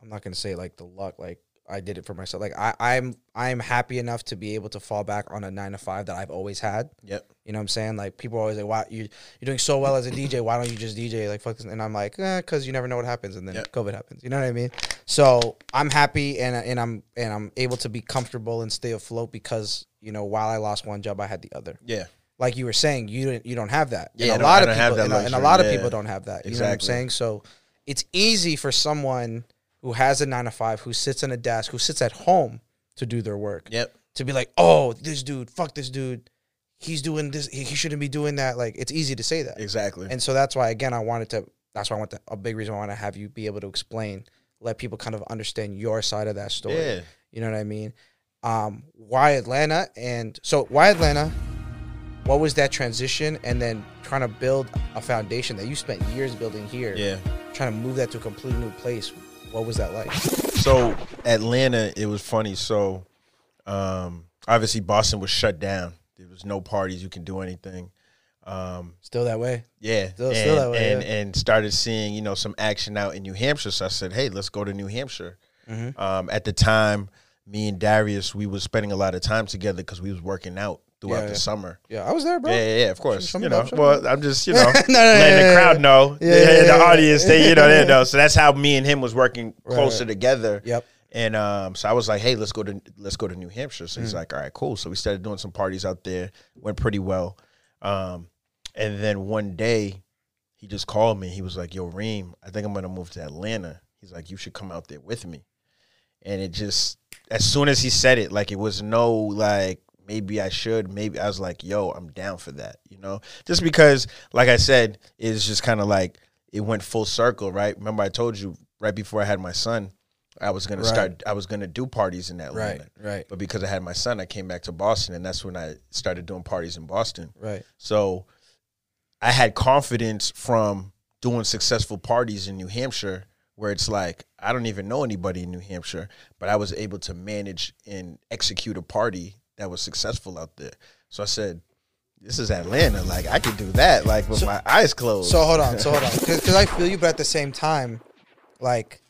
C: I'm not gonna say like the luck, like I did it for myself. Like I, I'm, I'm happy enough to be able to fall back on a nine to five that I've always had.
D: Yep.
C: You know what I'm saying? Like people are always like, "Why you you're doing so well as a DJ? Why don't you just DJ?" Like fuck this. And I'm like, eh, "Cause you never know what happens, and then
D: Yep.
C: COVID happens." You know what I mean? So I'm happy and and I'm and I'm able to be comfortable and stay afloat because you know while I lost one job, I had the other
D: Yeah.
C: like you were saying, you don't you don't have that.
D: Yeah,
C: and a lot of people, and, a- and a
D: luxury,
C: lot of people don't have that. You know what I'm
D: Exactly.
C: saying? So it's easy for someone who has a nine to five, who sits in a desk, who sits at home to do their work,
D: Yep.
C: to be like, oh, this dude, fuck this dude, he's doing this, he, he shouldn't be doing that. Like it's easy to say that,
D: Exactly.
C: and so that's why again I wanted to. That's why I want to, a big reason I want to have you be able to explain, let people kind of understand your side of that story.
D: yeah.
C: You know what I mean? Um, why Atlanta? And so why Atlanta? What was that transition? And then trying to build a foundation that you spent years building here,
D: Yeah.
C: trying to move that to a completely new place. What was that like?
D: So Atlanta, it was funny. So um, obviously Boston was shut down. There was no parties. You can do anything. Um,
C: Still that way?
D: yeah,
C: Still-
D: and,
C: still that way,
D: and,
C: yeah.
D: and started seeing you know some action out in New Hampshire. So I said, hey, let's go to New Hampshire.
C: Mm-hmm.
D: Um, at the time, me and Darius, we was spending a lot of time together because we was working out throughout
C: Yeah,
D: the
C: yeah.
D: summer.
C: Yeah, I was there, bro.
D: Yeah, yeah, yeah, of course.
C: Show
D: you know,
C: show
D: well. I'm just, you know,
C: no, no,
D: letting the crowd know,
C: Yeah,
D: yeah,
C: yeah,
D: the audience, they, you know, they know. So that's how me and him was working closer
C: right.
D: together.
C: Yep.
D: And um, so I was like, hey, let's go to let's go to New Hampshire. So
C: Mm.
D: he's like, all right, cool. So we started doing some parties out there. Went pretty well. Um, and then one day, he just called me. He was like, yo, Reem, I think I'm gonna move to Atlanta. He's like, you should come out there with me. And it just, as soon as he said it, like it was no like maybe I should, maybe I was like, yo, I'm down for that, you know? Just because, like I said, it's just kind of like it went full circle, right? Remember I told you right before I had my son, I was gonna
C: Right.
D: start I was gonna do parties in Atlanta.
C: Right, right,
D: But because I had my son, I came back to Boston and that's when I started doing parties in Boston.
C: right.
D: So I had confidence from doing successful parties in New Hampshire where it's like I don't even know anybody in New Hampshire, but I was able to manage and execute a party that was successful out there. So I said, this is Atlanta. Like I could do that like with my eyes closed.
C: So hold on, so hold on, because I feel you, but at the same time, like,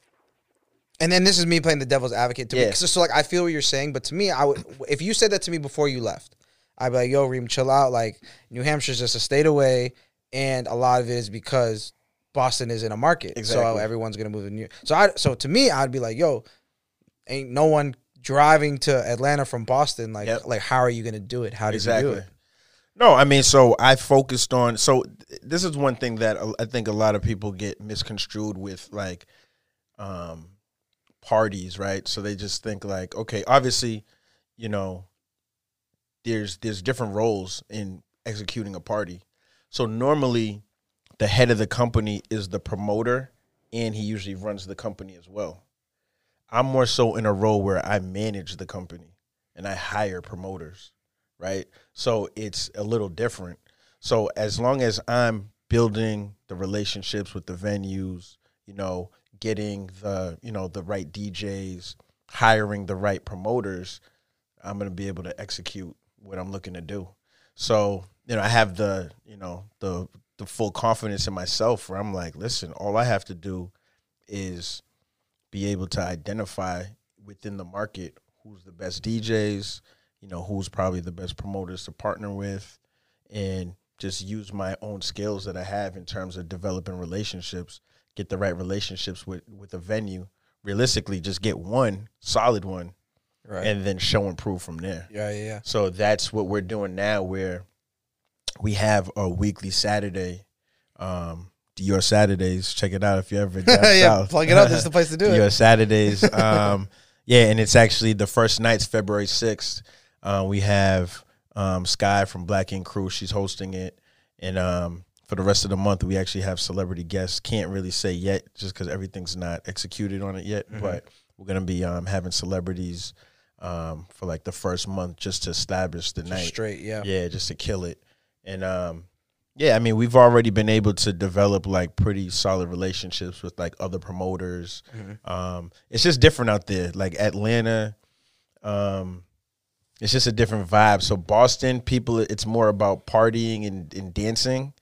C: and then this is me playing the devil's advocate to me.
D: Yeah.
C: 'Cause So, like, I feel what you're saying, but to me, I would if you said that to me before you left, I'd be like, "Yo, Reem, chill out." Like, New Hampshire's just a state away, and a lot of it is because Boston is in a market, so everyone's gonna move to New. So, I so to me, I'd be like, "Yo, ain't no one." Driving to Atlanta from Boston, like,
D: Yep.
C: like, how are you gonna do it? How did you do it?
D: No, I mean, so I focused on. So this is one thing that I think a lot of people get misconstrued with, like, um, parties, right? So they just think like, okay, obviously, you know, there's there's different roles in executing a party. So normally, the head of the company is the promoter, and he usually runs the company as well. I'm more so in a role where I manage the company and I hire promoters right? So it's a little different. So as long as I'm building the relationships with the venues, you know, getting the, you know, the right DJs, hiring the right promoters, I'm going to be able to execute what I'm looking to do. So, you know, I have the, you know, the the full confidence in myself where I'm like, listen, all I have to do is be able to identify within the market who's the best DJs, you know, who's probably the best promoters to partner with, and just use my own skills that I have in terms of developing relationships, get the right relationships with with a venue. Realistically, just get one solid one,
C: Right.
D: and then show and prove from there.
C: yeah, yeah, yeah.
D: So that's what we're doing now, where we have a weekly Saturday. Um, Dior Saturdays. Check it out if you're ever down
C: yeah,
D: south.
C: plug it up. This is the place to do it.
D: Dior Saturdays. Um, yeah, and it's actually the first night's February sixth. Uh, we have um, Sky from Black Ink Crew. She's hosting it, and um, for the rest of the month, we actually have celebrity guests. Can't really say yet, just because everything's not executed on it yet.
C: Mm-hmm.
D: But we're gonna be um, having celebrities um, for like the first month, just to establish the
C: Just
D: night.
C: straight, yeah.
D: Yeah, just to kill it. And um, Yeah, I mean, we've already been able to develop like pretty solid relationships with like other promoters. Um, it's just different out there. Like Atlanta, um, it's just a different vibe. So Boston, people, it's more about partying and, and dancing.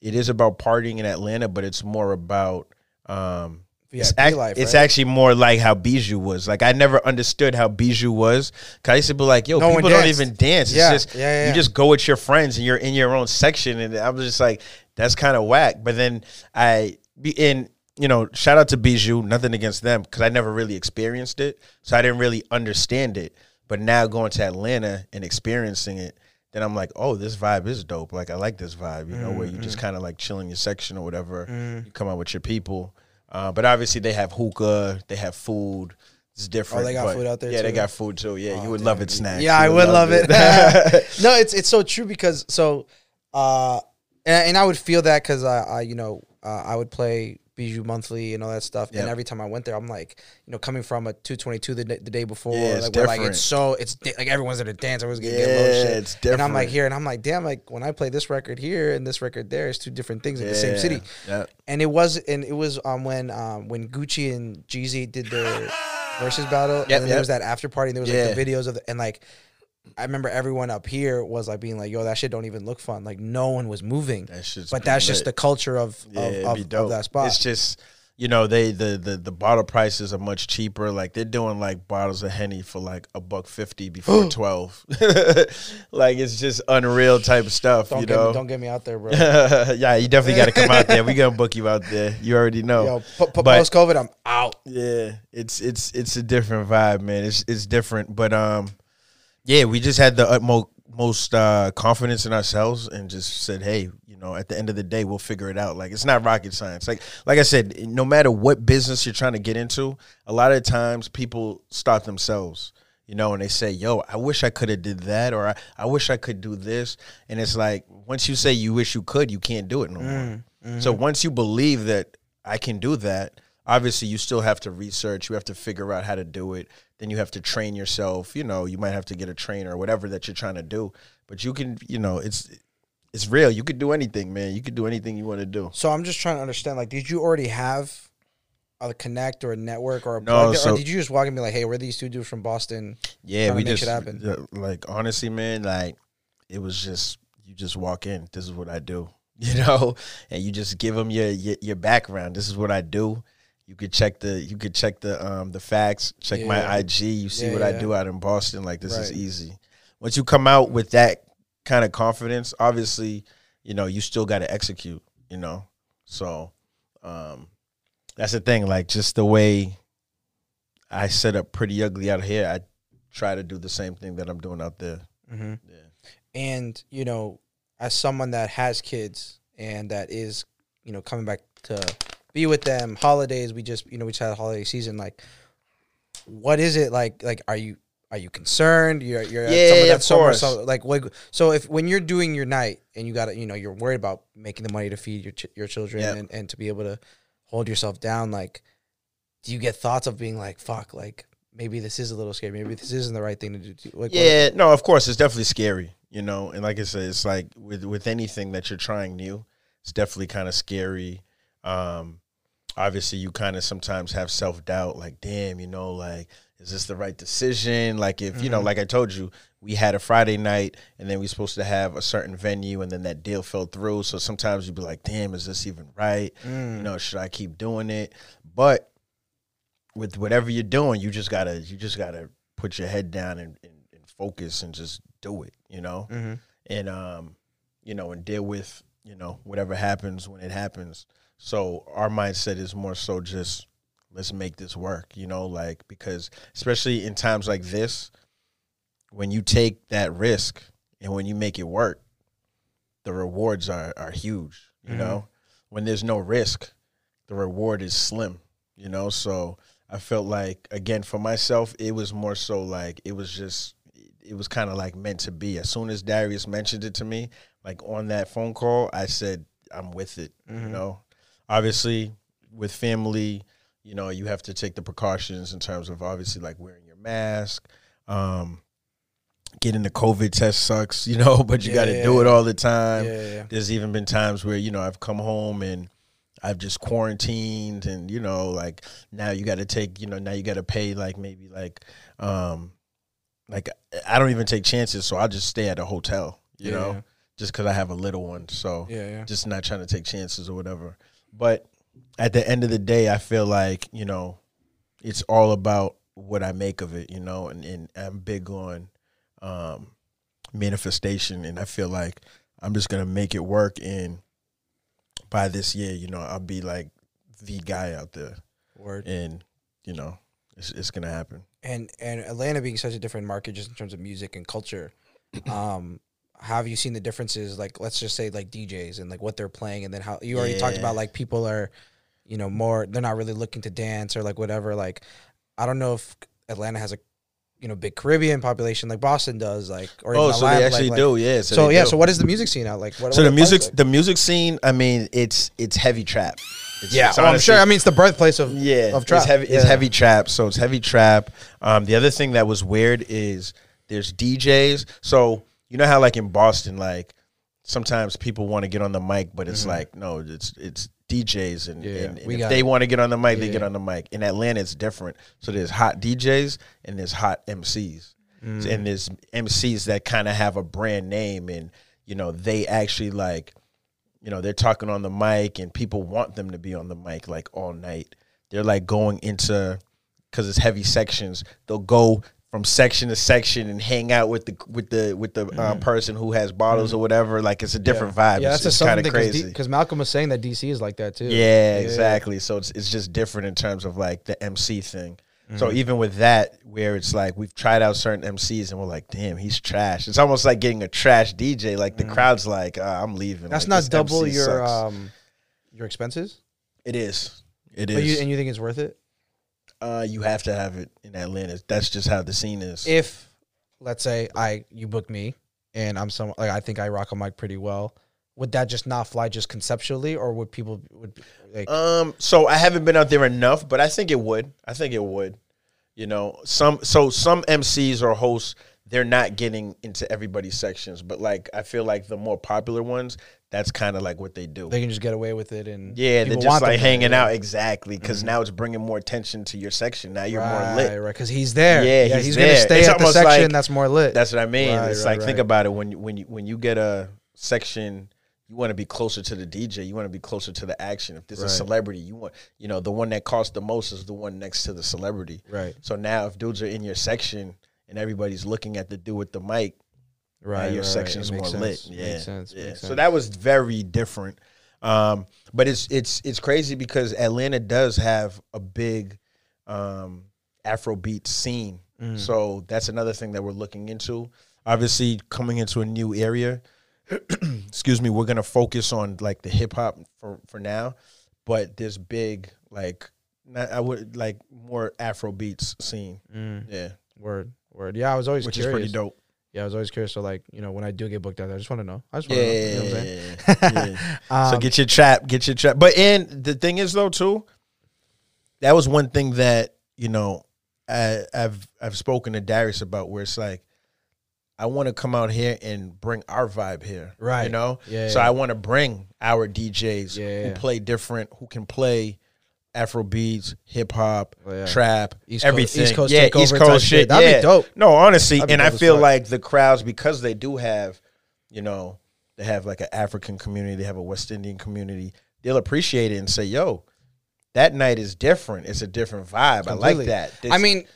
D: It is about partying in Atlanta, but it's more about um, it's, act-
C: life,
D: it's
C: right?
D: actually more like how Bijou was. Like I never understood how Bijou was. Cause I used to be like, yo,
C: No
D: people don't even dance. It's
C: Yeah,
D: just
C: yeah, yeah,
D: you just go with your friends and you're in your own section. And I was just like, that's kind of whack. But then I be in, you know, shout out to Bijou, nothing against them, because I never really experienced it. So I didn't really understand it. But now going to Atlanta and experiencing it, then I'm like, oh, this vibe is dope. Like I like this vibe, you know, where you
C: Mm-hmm.
D: just kind of like chill in your section or whatever. You come out with your people. Uh, but obviously they have hookah, they have food. It's different.
C: Oh, they got food out there
D: Yeah, they got food too. Yeah, you
C: Oh,
D: would
C: damn.
D: love it, snacks.
C: Yeah,
D: You
C: I would love it.
D: it.
C: no, it's it's so true because so, uh, and, and I would feel that because I, I, you know, uh, I would play Bijou monthly and all that stuff,
D: Yep.
C: and every time I went there, I'm like, you know, coming from a 222 the, day- the day before,
D: Yeah, it's
C: like like it's so it's like everyone's at a dance, everyone's gonna
D: Yeah,
C: get low shit,
D: it's
C: and I'm like here, and I'm like, damn, like when I play this record here and this record there, it's two different things in the same city
D: yeah.
C: and it was and it was um when um when Gucci and Jeezy did their Verzuz battle, and then there was that after party, and there was
D: Yeah.
C: like the videos of the, and like I remember everyone up here was like being like, "Yo, that shit don't even look fun." Like no one was moving,
D: That
C: but that's just the culture of
D: Yeah,
C: of, of, of that spot.
D: It's just you know they the, the the bottle prices are much cheaper. Like they're doing like bottles of henny for like a buck fifty before twelve. like it's just unreal type of stuff.
C: don't
D: you know.
C: me, don't get me out there, bro.
D: yeah, you definitely got to come out there. We gonna book you out there. You already know.
C: Yo, po-
D: But-
C: post COVID, I'm out.
D: Yeah, it's it's it's a different vibe, man. It's it's different, but um, yeah, we just had the utmost most uh, confidence in ourselves and just said, hey, you know, at the end of the day, we'll figure it out. Like it's not rocket science. Like like I said, no matter what business you're trying to get into, a lot of times people start themselves. You know, and they say, "Yo, I wish I could have did that," or I, "I wish I could do this." And it's like once you say you wish you could, you can't do it no more. So once you believe that I can do that, obviously you still have to research. You have to figure out how to do it. Then you have to train yourself. You know, you might have to get a trainer or whatever that you're trying to do. But you can, you know, it's it's real. You could do anything, man. You could do anything you want to do.
C: So I'm just trying to understand. Like, did you already have a connect or a network or a
D: No, so-
C: or did you just walk and be like, "Hey, we're these two dudes from Boston"?
D: Yeah, we
C: make
D: just like honestly, man. Like it was just you just walk in. This is what I do, you know, and you just give them your your, your background. This is what I do. You could check the you could check the um the facts. Check
C: Yeah.
D: my IG. You see
C: Yeah,
D: what
C: yeah.
D: I do out in Boston. Like this is easy. Once you come out with that kind of confidence, obviously, you know you still got to execute. You know, so um that's the thing. Like just the way I set up pretty ugly out here, I try to do the same thing that I'm doing out there.
C: Mm-hmm.
D: Yeah.
C: and you know as someone that has kids and that is you know coming back to be with them holidays we just you know we just had a holiday season like what is it like like are you are you concerned you're you're
D: Yeah,
C: someone
D: of
C: that's somewhere
D: course.
C: so like like so if when you're doing your night and you got to you know you're worried about making the money to feed your ch- your children
D: Yep.
C: and, and to be able to hold yourself down like do you get thoughts of being like fuck like maybe this is a little scary maybe this isn't the right thing to do like, what-
D: Yeah, no, of course, it's definitely scary, you know. And like I said, it's like with with anything that you're trying new, it's definitely kind of scary. Um, obviously, you kind of sometimes have self doubt, like, damn, you know, like, is this the right decision? Like, if you know, mm-hmm. like I told you, we had a Friday night, and then we are supposed to have a certain venue, and then that deal fell through. So sometimes you'd be like, damn, is this even right? You mm. know, should I keep doing it? But with whatever you're doing, you just gotta you just gotta put your head down and, and, and focus and just do it, you know, mm-hmm. and um, you know, and deal with you know whatever happens when it happens. So our mindset is more so just let's make this work, you know, like because especially in times like this, when you take that risk and when you make it work, the rewards are are huge, you mm-hmm. know. When there's no risk, the reward is slim, you know. So I felt like again for myself, it was more so like it was just it was kind of like meant to be. As soon as Darius mentioned it to me, like on that phone call, I said I'm with it. You mm-hmm. know, obviously with family, you know, you have to take the precautions in terms of obviously like wearing your mask. Um, getting the COVID test sucks, you know, but you got to
C: Yeah,
D: do it all the time.
C: Yeah, yeah, yeah.
D: There's even been times where you know I've come home and I've just quarantined, and you know, like now you got to take, you know, now you got to pay like maybe like, um, like I don't even take chances, so I just stay at a hotel, you
C: Yeah,
D: know,
C: yeah.
D: just because I have a little one, so
C: Yeah, yeah.
D: just not trying to take chances or whatever. But at the end of the day, I feel like you know, it's all about what I make of it, you know, and, and I'm big on um, manifestation, and I feel like I'm just gonna make it work. And by this year, you know, I'll be like the guy out there,
C: Word.
D: and you know, it's, it's gonna happen.
C: and and Atlanta being such a different market just in terms of music and culture, um, have you seen the differences? Like, let's just say like DJs and like what they're playing, and then how you already talked about like people are, you know, more they're not really looking to dance or like whatever. Like, I don't know if Atlanta has a, you know, big Caribbean population like Boston does, like or
D: Oh, so
C: Atlanta,
D: they actually
C: like-
D: do, yeah.
C: So,
D: So,
C: yeah,
D: do.
C: so what is the music scene out like? What,
D: So
C: what
D: the music,
C: like?
D: the music scene. I mean, it's it's heavy trap. It's,
C: yeah,
D: it's
C: well, I'm sure. I mean, it's the birthplace of
D: yeah,
C: of trap.
D: It's heavy. It's heavy trap. So it's heavy trap. Um, the other thing that was weird is there's DJs. So you know how like in Boston, like sometimes people want to get on the mic, but it's like no, it's it's DJs, and,
C: Mm-hmm. Yeah,
D: and, and if they want to get on the mic, they get on the mic. In Atlanta, it's different. So there's hot DJs and there's hot MCs,
C: Mm.
D: and there's MCs that kind of have a brand name, and you know they actually like you know, they're talking on the mic and people want them to be on the mic like all night. They're like going into because it's heavy sections. They'll go from section to section and hang out with the with the with the um, person who has bottles or whatever. Like it's a different vibe.
C: Mm-hmm. Yeah,
D: it's
C: that's
D: kind of crazy.
C: because Malcolm was saying that DC is like that too.
D: yeah, exactly. So it's it's just different in terms of like the MC thing. So
C: Mm-hmm.
D: even with that, where it's like we've tried out certain MCs and we're like, damn, he's trash. It's almost like getting a trash DJ. Like the crowd's like, uh, I'm leaving.
C: Mm-hmm. That's
D: Like,
C: not double
D: MC
C: your
D: sucks.
C: um your expenses.
D: It is. It
C: But you, and you think it's worth it?
D: Uh, you have to have it in Atlanta. That's just how the scene is.
C: If let's say I you book me and I'm some like I think I rock a mic pretty well, would that just not fly just conceptually, or would people would like?
D: Um, so I haven't been out there enough, but I think it would. I think it would. You know, some so some MCs or hosts, they're not getting into everybody's sections, but like I feel like the more popular ones, that's kind of like what they do.
C: they can just get away with it, and
D: yeah, they're just like hanging
C: yeah.
D: out exactly because mm-hmm. now it's bringing more attention to your section. Now you're
C: right,
D: more lit.
C: right? Because he's there.
D: Yeah,
C: he's,
D: he's
C: gonna stay
D: It's
C: at the section
D: like-
C: that's more lit.
D: That's what I mean.
C: Right,
D: it's
C: right,
D: like think about it when you when you when you get a section, you want to be closer to the DJ. You want to be closer to the action. If there's
C: Right.
D: a celebrity, you want you know the one that costs the most is the one next to the celebrity.
C: right,
D: So now if dudes are in your section and everybody's looking at the dude with the mic,
C: right.
D: your
C: right, right.
D: section's
C: makes
D: more lit.
C: sense.
D: Yeah,
C: makes sense.
D: yeah.
C: makes
D: So
C: sense.
D: that was very different. Um, but it's it's it's crazy because Atlanta does have a big um, Afrobeat scene.
C: Mm.
D: So that's another thing that we're looking into. Obviously, coming into a new area, excuse me, we're gonna focus on like the hip hop for for now, but this big like not, I would like more Afro beats scene.
C: Mm.
D: Yeah,
C: Word, word. Yeah, I was always
D: which
C: curious.
D: is pretty dope.
C: Yeah, I was always curious. So like, you know, when I do get booked out there, I just want to know. I just want to know. You know what I'm saying?
D: yeah, yeah. so
C: Um,
D: get your trap, get your trap. But and the thing is though too, that was one thing that you know I, I've I've spoken to Darius about where it's like I want to come out here and bring our vibe here,
C: Right.
D: You know,
C: Yeah,
D: So
C: yeah.
D: I want to bring our DJs
C: Yeah,
D: who play different, who can play Afro beats, hip hop,
C: Oh, yeah.
D: trap,
C: East Coast-
D: everything.
C: East Coast
D: yeah, East Coast
C: shit.
D: shit.
C: That'd be
D: yeah.
C: dope.
D: No, honestly, and I feel like the crowds because they do have, you know, they have like an African community, they have a West Indian community. They'll appreciate it and say, "Yo, that night is different. It's a different vibe. I like that." This-
C: I mean,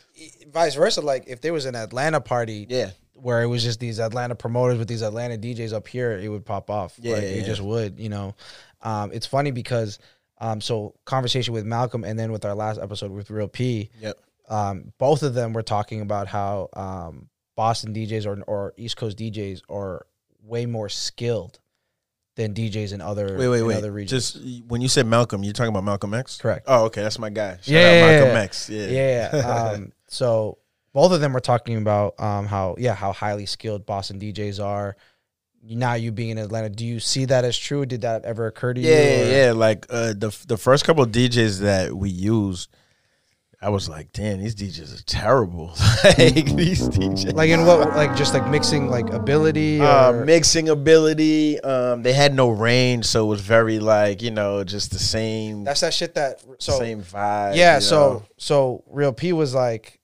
C: vice versa. Like, if there was an Atlanta party,
D: yeah,
C: where it was just these Atlanta promoters with these Atlanta DJs up here, it would pop off.
D: Yeah,
C: Like,
D: yeah,
C: it
D: yeah.
C: just would. You know, um, it's funny because um, so conversation with Malcolm and then with our last episode with Real P,
D: yep,
C: um, both of them were talking about how um, Boston DJs or or East Coast DJs are way more skilled than DJs in other
D: wait, wait, wait.
C: other regions.
D: Just when you said Malcolm, you're talking about Malcolm X,
C: Correct.
D: Oh, okay, that's my guy. Shout
C: Yeah,
D: out
C: yeah,
D: Malcolm
C: yeah.
D: X. Yeah,
C: yeah. Um, so both of them were talking about um, how yeah how highly skilled Boston DJs are. Now you being in Atlanta, do you see that as true? Did that ever occur to you?
D: Yeah, yeah, yeah. Like uh, the the first couple of DJs that we used, I was like, damn, these DJs are terrible. like these DJs.
C: Like in what? Like just like mixing like ability. Or,
D: uh, mixing ability. Um, they had no range, so it was very like you know just the same
C: that's that shit that. So
D: same vibe.
C: yeah. So
D: know?
C: so real P was like,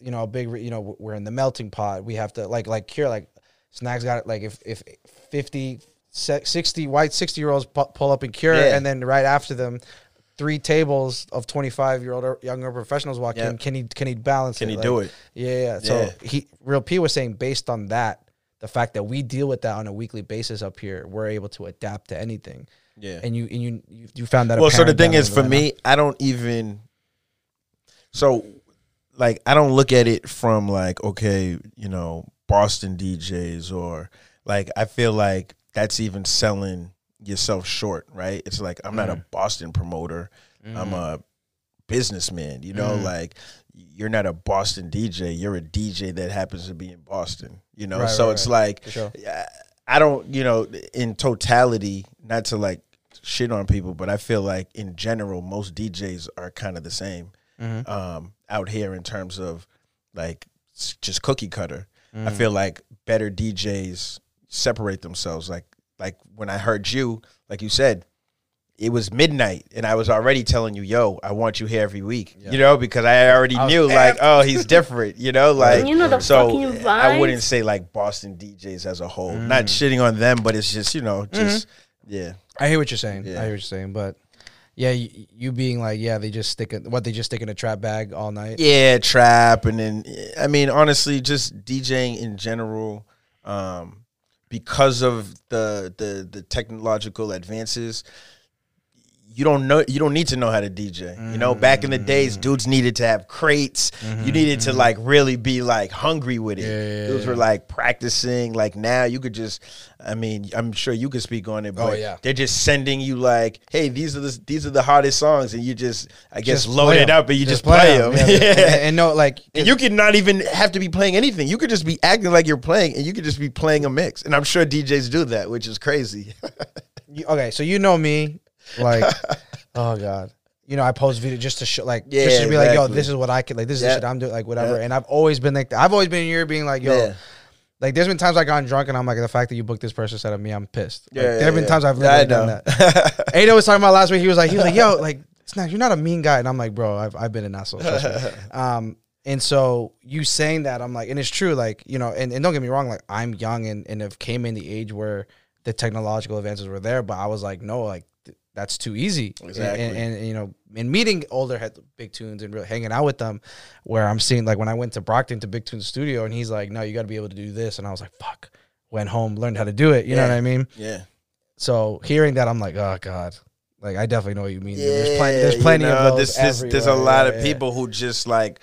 C: you know, a big. You know, we're in the melting pot. We have to like like here like snacks got it. Like if if 50, 60 white sixty year olds pull up and cure,
D: Yeah.
C: and then right after them. Three tables of twenty five year old or younger professionals walk
D: Yeah.
C: in. Can he can he balance
D: can
C: it?
D: he
C: Like,
D: do it?
C: Yeah, yeah. So
D: Yeah.
C: he real P was saying based on that, the fact that we deal with that on a weekly basis up here, we're able to adapt to anything.
D: Yeah.
C: And you and you you, you found that.
D: well, so the thing is, for me, I don't even. So, like, I don't look at it from like, okay, you know, Boston DJs or like, I feel like that's even selling yourself short, right? It's like I'm not a
C: Mm.
D: Boston promoter. I'm
C: Mm-hmm.
D: a businessman. You know,
C: Mhm.
D: like you're not a Boston DJ. You're a DJ that happens to be in Boston. You know,
C: Right,
D: so
C: right,
D: it's
C: right.
D: like
C: sure.
D: I don't, you know, in totality, not to like shit on people, but I feel like in general, most DJs are kind of the same
C: Mhm.
D: um, out here in terms of like just cookie cutter. I
C: Mm.
D: feel like better DJs separate themselves. Like like when I heard you, like you said, it was midnight and I was already telling you, yo, I want you here every week.
C: Yeah.
D: You know, because I already
C: I
D: knew like, oh, he's different, you know, like
E: You know the
D: so I wouldn't say like Boston DJs as a whole.
C: Mm.
D: Not shitting on them, but it's just, you know, just yeah.
C: I hear what you're saying.
D: Yeah.
C: I hear what you're saying, but yeah, you, you being like, yeah, they just stick. What they just stick in a trap bag all night.
D: Yeah, trap and then I mean honestly just DJing in general um because of the the the technological advances you don't know you don't need to know how to DJ. You know, back in the
C: Mm.
D: days dudes needed to have crates. You needed to like really be like hungry with it.
C: Mm-hmm, Yeah,
D: Dudes
C: yeah.
D: were like practicing like now you could just I mean, I'm sure you could speak on it, but
C: Oh, yeah.
D: they're just sending you like, "Hey, these are the these are the hottest songs," and you just, I guess,
C: Just
D: load
C: play
D: it up and you just, play them.
C: Yeah. and, and no, like
D: And you could not even have to be playing anything. You could just be acting like you're playing, and you could just be playing a mix. And I'm sure DJs do that, which is crazy.
C: okay, so you know me, like, oh god, you know I post video just to show, like, just
D: Yeah,
C: to be like, yo, this is what I can, like, this is the shit I'm doing, like, whatever.
D: Yeah.
C: And I've always been like. I've always been in here being like, yo,
D: Yeah.
C: like, there's been times I gotten drunk and I'm like, the fact that you booked this person instead of me, I'm pissed. Like,
D: Yeah,
C: there have been times I've literally done that. Ada was talking about last week. He was like, he was like, yo, like, Snacks, you're not a mean guy, and I'm like, bro, I've I've been an asshole. um, and so you saying that, I'm like, and it's true, like, you know, and, and don't get me wrong, like, I'm young and and have came in the age where the technological advances were there, but I was like, no, like. Th- That's too easy, And-
D: Exactly.
C: and, and, you know, and meeting older head big tunes and really hanging out with them, where I'm seeing like when I went to Brockton to Big Tune Studio, and he's like, "No, you got to be able to do this," and I was like, "Fuck." Went home, learned how to do it. You know what I mean?
D: yeah.
C: So hearing that, I'm like, "Oh God." Like I definitely know what you mean. there's plenty.
D: Yeah,
C: There's
D: you
C: plenty
D: know,
C: of those.
D: This, this, there's a lot
C: Yeah,
D: of
C: yeah.
D: people who just like,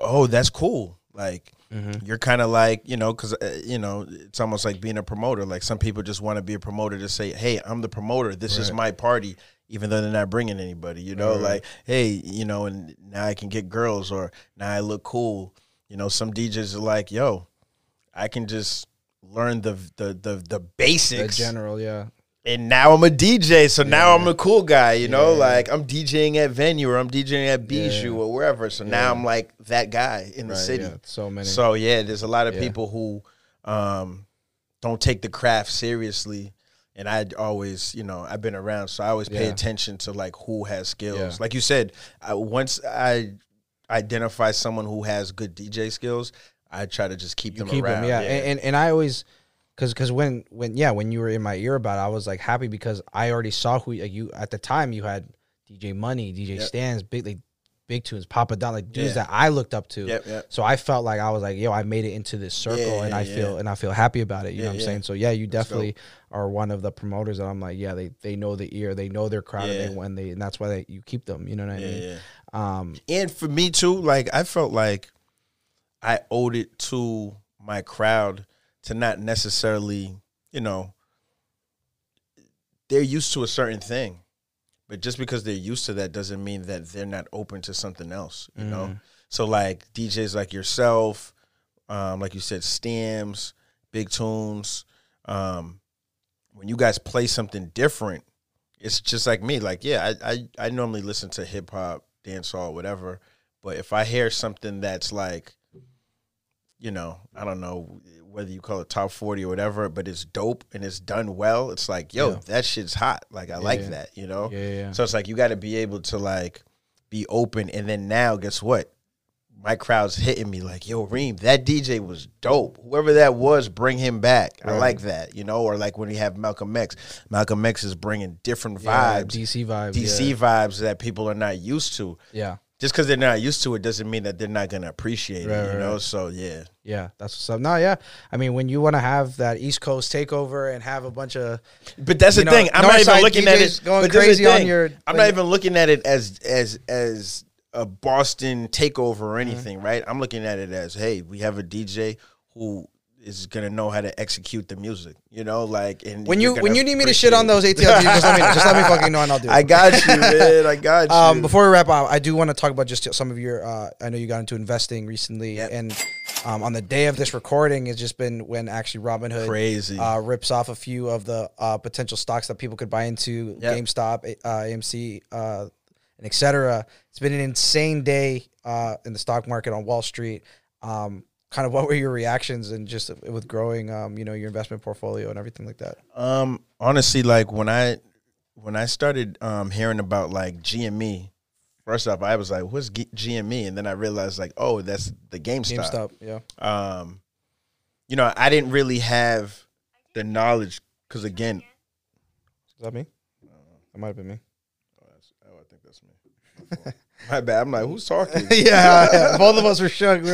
D: oh, that's cool. Like
C: Mhm.
D: you're kind of like you know, because uh, you know, it's almost like being a promoter. Like some people just want to be a promoter to say, hey, I'm the promoter. This is my party. Even though they're not bringing anybody, you know,
C: Right.
D: like, hey, you know, and now I can get girls, or now I look cool. You know, some DJs are like, yo, I can just learn the the the, the
C: The
D: basics
C: general, yeah.
D: And now I'm a DJ, so now I'm a cool guy, you know,
C: Yeah.
D: like I'm DJing at venue or I'm DJing at Bijou
C: Yeah.
D: or wherever. So now I'm like that guy in the
C: Right,
D: city.
C: yeah, so many.
D: So yeah, there's a lot of
C: Yeah.
D: people who um, don't take the craft seriously. And I always, you know, I've been around, so I always pay
C: Yeah.
D: attention to like who has skills.
C: Yeah.
D: Like you said, I, once I identify someone who has good DJ skills, I try to just keep
C: you
D: them
C: keep
D: around.
C: them, yeah. And, and and I always, cause cause when when yeah when you were in my ear about it, I was like happy because I already saw who like, you at the time you had DJ Money, DJ
D: Yep.
C: Stans, big like big tunes, Papa Don, like dudes
D: Yeah.
C: that I looked up to.
D: Yep, yep.
C: So I felt like I was like, yo, I made it into this circle,
D: Yeah,
C: and I
D: yeah.
C: feel and I feel happy about it. You know what I'm saying? So yeah, you
D: That's
C: definitely are one of the promoters that I'm like, yeah, they they know the ear, they know their crowd, and they when they and that's why they you keep them. You know what I mean?
D: yeah.
C: Um,
D: and for me too like i felt like i owed it to my crowd to not necessarily you know they're used to a certain thing. But just because they're used to that doesn't mean that they're not open to something else you know?
C: Mhm.
D: so like djs like yourself um, like you said stems big tunes um, when you guys play something different it's just like me like yeah i i, I normally listen to hip-hop dancehall whatever. But if I hear something that's like, you know, I don't know whether you call it top 40 or whatever, but it's dope and it's done well, it's like, yo,
C: Yeah.
D: that shit's hot. Like I like
C: yeah.
D: that, you know?
C: Yeah.
D: So it's like you got to be able to like be open and then now guess what? My crowd's hitting me like, yo, Reem, that DJ was dope. Whoever that was, bring him back. I like that, you know. Or like when we have Malcolm X, Malcolm X is bringing different vibes,
C: DC vibes.
D: DC vibes that people are not used to.
C: Yeah.
D: Just because they're not used to it doesn't mean that they're not gonna appreciate
C: Right,
D: it, you know.
C: right.
D: So yeah,
C: Yeah, that's what's up. No, yeah. I mean, when you want to have that East Coast takeover and have a bunch of
D: but that's the
C: know,
D: thing. I'm not even looking at
C: DJs
D: it
C: going crazy on your-
D: I'm not even looking at it as as as a Boston takeover or
C: Mm-hmm.
D: anything, right? I'm looking at it as, hey, we have a DJ who is gonna know how to execute the music, you know, like and
C: when you when you need me to shit on those ATL, just let me. Just let me fucking know and I'll do
D: it. I got you, man. I got you.
C: Um, before we wrap up, I do want to talk about just some of your. Uh, I know you got into investing recently,
D: Yep.
C: and um, on the day of this recording, it's just been when actually Robinhood
D: Crazy.
C: uh, rips off a few of the uh, potential stocks that people could buy into
D: Yep.
C: GameStop, uh, AMC, uh, and etc. It's been an insane day uh, in the stock market on Wall Street. Um, kind of what were your reactions and just with growing, um, you know, your investment portfolio and everything like that?
D: Um, honestly, like when I when I started um hearing about like GME, first off, I was like, "What's G- GME?" And then I realized like, "Oh, that's the GameStop."
C: GameStop, yeah.
D: Um, you know, I didn't really have the knowledge because again,
C: Is that me? That might have been me.
D: oh, I think that's me. My bad. I'm like, who's talking?
C: yeah, both of us were shook.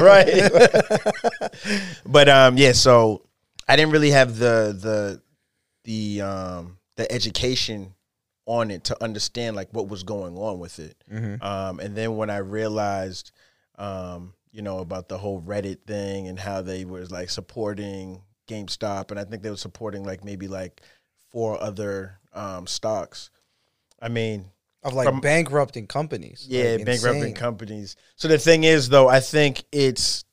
D: Right. but um, yeah. So I didn't really have the the the um the education on it to understand like what was going on with it. Um, and then when I realized, um, you know, about the whole Reddit thing and how they was like supporting GameStop, and I think they were supporting like maybe like four other um stocks. I mean,
C: of like
D: From-
C: bankrupting companies.
D: yeah,
C: Like,
D: bankrupting
C: insane.
D: companies. So the thing is, though, I think it's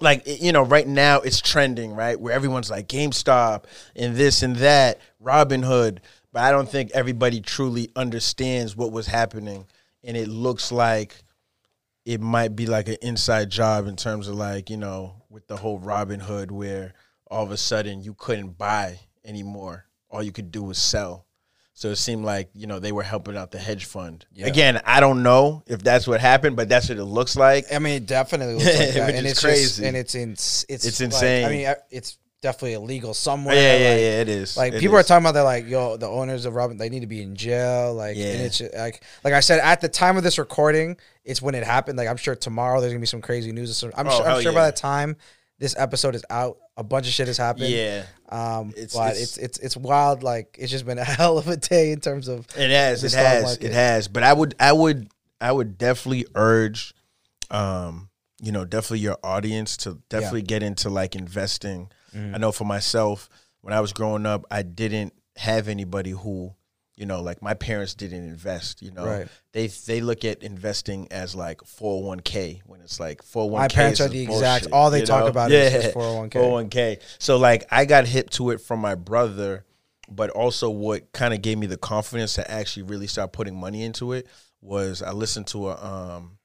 D: like you know, right now it's trending, right, where everyone's like GameStop and this and that, Robinhood, but I don't think everybody truly understands what was happening, and it looks like it might be like an inside job in terms of like you know with the whole Robinhood, where all of a sudden you couldn't buy anymore, all you could do was sell. So it seemed like you know they were helping out the hedge fund. Again, I don't know if that's what happened, but that's what it looks like.
C: I mean, it definitely looks like that, and
D: is
C: it's
D: crazy.
C: Just, and it's ins- it's
D: It's
C: like-
D: insane.
C: I mean, it's definitely illegal somewhere.
D: yeah, yeah,
C: like,
D: yeah. It is.
C: Like
D: It
C: people are talking about they're like, yo, the owners of Robin, they need to be in jail. Like, and
D: Yeah.
C: it's just, like, like I said, at the time of this recording, it's when it happened. Like, I'm sure tomorrow there's gonna be some crazy news. or some- I'm
D: Oh,
C: sure, I'm sure by the time this episode is out, a bunch of shit has happened.
D: Yeah,
C: Um,
D: It's-
C: but
D: it's-
C: it's, it's it's wild. Like, it's just been a hell of a day in terms of
D: it has. It has.
C: market.
D: It has. But I would, I would, I would definitely urge, um, you know, definitely your audience to definitely get into like investing.
C: Mm-hmm.
D: I know for myself, when I was growing up, I didn't have anybody who, you know, like my parents didn't invest. You know,
C: Right.
D: they they look at investing as like four hundred one k when it's like 401k
C: My parents are the exact- all they talk about is just 401k.
D: 401k. So like I got hip to it from my brother, but also what kind of gave me the confidence to actually really start putting money into it was I listened to a um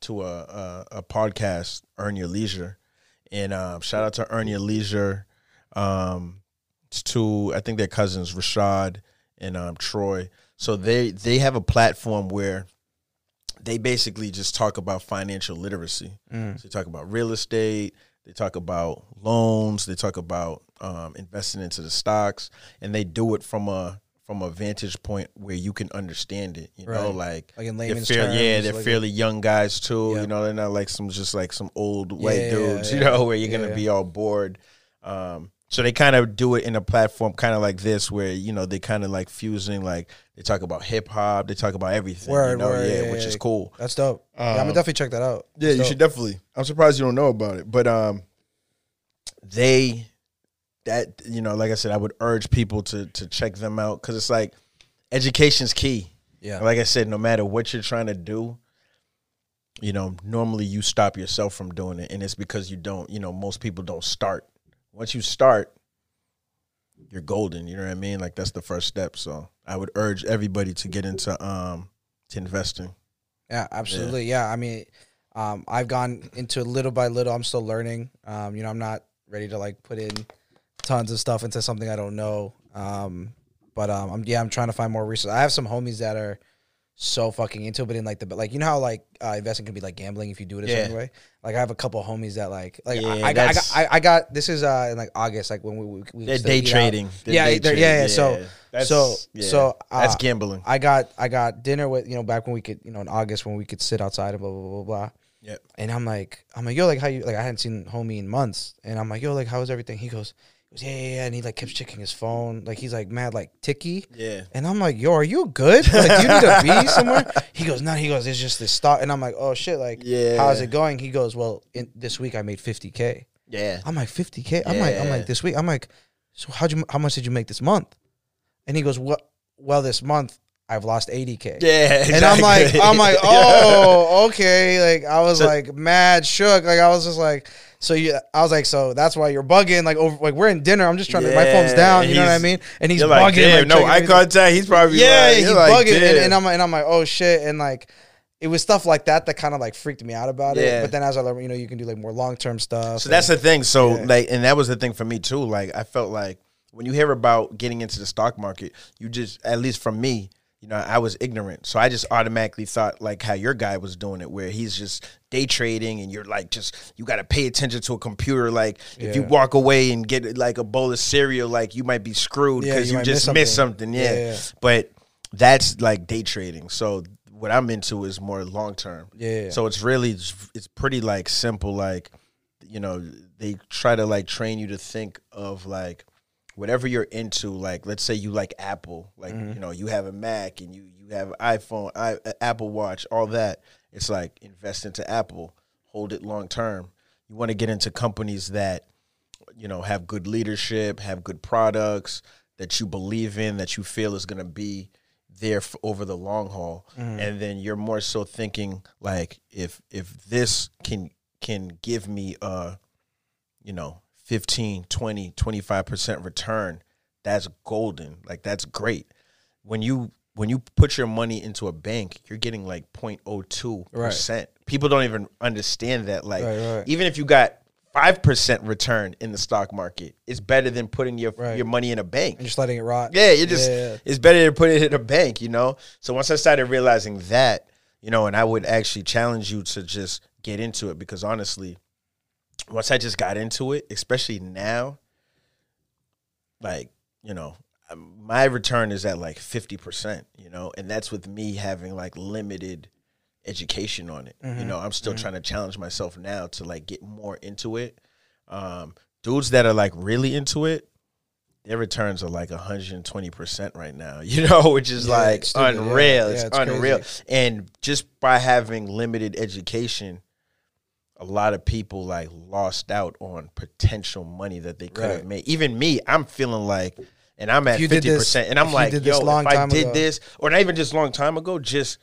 D: to a a, a podcast, Earn Your Leisure, and um, shout out to Earn Your Leisure, um, to I think their cousins Rashad and um, Troy. So they they have a platform where they basically just talk about financial literacy. So they talk about real estate, they talk about loans, they talk about um, investing into the stocks, and they do it from a from a vantage point where you can understand it. You know, like
C: Like in
D: they're
C: layman's
D: fair- yeah, they're
C: like-
D: fairly young guys too.
C: Yeah.
D: You know, they're not like some just like some old white
C: Yeah,
D: dudes. You
C: yeah.
D: know, where you're gonna be all bored. Um, so they kind of do it in a platform kind of like this, where you know they kind of like fusing, like they talk about hip hop, they talk about everything. you know,
C: word,
D: yeah,
C: yeah,
D: which
C: yeah.
D: is cool.
C: That's dope. yeah, I'm gonna
D: Um,
C: definitely check that out.
D: Yeah,
C: That's
D: you
C: dope.
D: should definitely. I'm surprised you don't know about it, but um, they that you know, like I said, I would urge people to to check them out because it's like education's key.
C: Yeah.
D: Like I said, no matter what you're trying to do, you know, normally you stop yourself from doing it, and it's because you don't. You know, most people don't start. Once you start, you're golden. You know what I mean? Like that's the first step. So I would urge everybody to get into um to investing.
C: Yeah, absolutely. Yeah, I mean, um, I've gone into it little by little. I'm still learning. Um, you know, I'm not ready to like put in tons of stuff into something I don't know. Um, but um, I'm yeah, I'm trying to find more research. I have some homies that are so fucking into it, but in like the but like you know how like uh, investing can be like gambling if you do it a
D: Yeah.
C: certain way. Like I have a couple homies that like like
D: Yeah,
C: I, I, got, I got I, I got this is uh in like August like when we, we, we
D: They're day trading. They're
C: yeah,
D: day
C: they're- yeah, yeah.
D: trading.
C: So
D: That's-
C: so
D: yeah.
C: so uh,
D: that's gambling.
C: I got I got dinner with you know back when we could you know in August when we could sit outside and blah blah blah blah.
D: Yep.
C: And I'm like I'm like yo like how you like I hadn't seen homie in months and I'm like yo like how is everything? He goes goes yeah yeah yeah and he like keeps checking his phone like he's like mad like ticky.
D: Yeah.
C: And I'm like yo are you good? Like you need to be somewhere? He goes no he goes it's just this stock and I'm like oh shit like
D: Yeah.
C: how's it going? He goes well in this week I made 50k.
D: Yeah.
C: I'm like 50k. I'm like I'm like this week. I'm like, so how'd you how much did you make this month? And he goes, what? Well, this month I've lost 80k.
D: Yeah.
C: And I'm like. I'm like, oh, okay. Like I was
D: So-
C: like mad shook. Like I was just like, so you, I was like, so that's why you're bugging. Like over, like we're in dinner. I'm just trying to. My phone's down. You know what I mean? And he's bugging.
D: like,
C: like,
D: no eye contact. He's probably
C: Yeah,
D: like,
C: he's
D: like,
C: bugging, and, and I'm and I'm like, oh shit, and like. It was stuff like that that kind of like freaked me out about it. But then as I learned, you know, you can do like more long term stuff.
D: So that's the thing. So
C: Yeah.
D: like, and that was the thing for me too. Like, I felt like when you hear about getting into the stock market, you just, at least from me, you know, I was ignorant. So I just automatically thought like how your guy was doing it, where he's just day trading and you're like, just, you got to pay attention to a computer. Like, if you walk away and get like a bowl of cereal, like you might be screwed
C: Yeah,
D: because
C: you
D: you, just
C: miss
D: missed
C: something.
D: something. Yeah.
C: Yeah, yeah.
D: But that's like day trading. So what I'm into is more long term.
C: Yeah, yeah.
D: So it's really, it's pretty like simple. Like, you know, they try to like train you to think of like whatever you're into. Like, let's say you like Apple, like
C: Mm-hmm.
D: you know, you have a Mac and you you have iPhone, I, uh, Apple Watch, all that. It's like invest into Apple, hold it long term. You want to get into companies that you know have good leadership, have good products that you believe in, that you feel is going to be there f over the long haul and then you're more so thinking like if if this can can give me a you know 15 20 25% return that's golden like that's great when you when you put your money into a bank you're getting like 0.02% people don't even understand that like
C: Right, right.
D: even if you got 5% return in the stock market it's better than putting your
C: Right.
D: your money in a bank
C: and just letting it rot.
D: yeah, you just
C: yeah.
D: it's better to put it in a bank, you know. So once I started realizing that, you know, and I would actually challenge you to just get into it because honestly, once I just got into it, especially now, like you know, um, my return is at like fifty percent, you know, and that's with me having like limited education on it. You know, I'm still trying to challenge myself now to like get more into it. Um, dudes that are like really into it, their returns are like 120% right now, you know, which is
C: Yeah,
D: like
C: it's stupid. Yeah,
D: unreal.
C: yeah,
D: it's,
C: it's
D: unreal.
C: crazy.
D: And just by having limited education, a lot of people like lost out on potential money that they could have
C: Right.
D: made. Even me, I'm feeling like, and I'm at 50%, and I'm like, yo, if I did
C: ago-
D: this, or not even just long time ago, just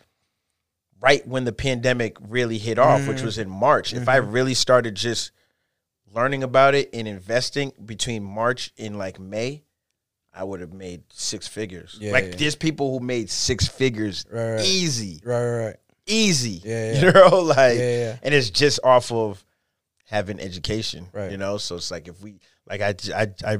D: right when the pandemic really hit off,
C: Mm-hmm.
D: which was in March. If I really started just learning about it and investing between March and like May, I would have made six figures.
C: Yeah,
D: like
C: yeah.
D: there's people who made six figures
C: Right, right.
D: easy,
C: Right, right, right.
D: Easy.
C: Yeah,
D: You know, like,
C: Yeah, yeah.
D: and it's just off of having education.
C: Right.
D: You know, so it's like if we like I I I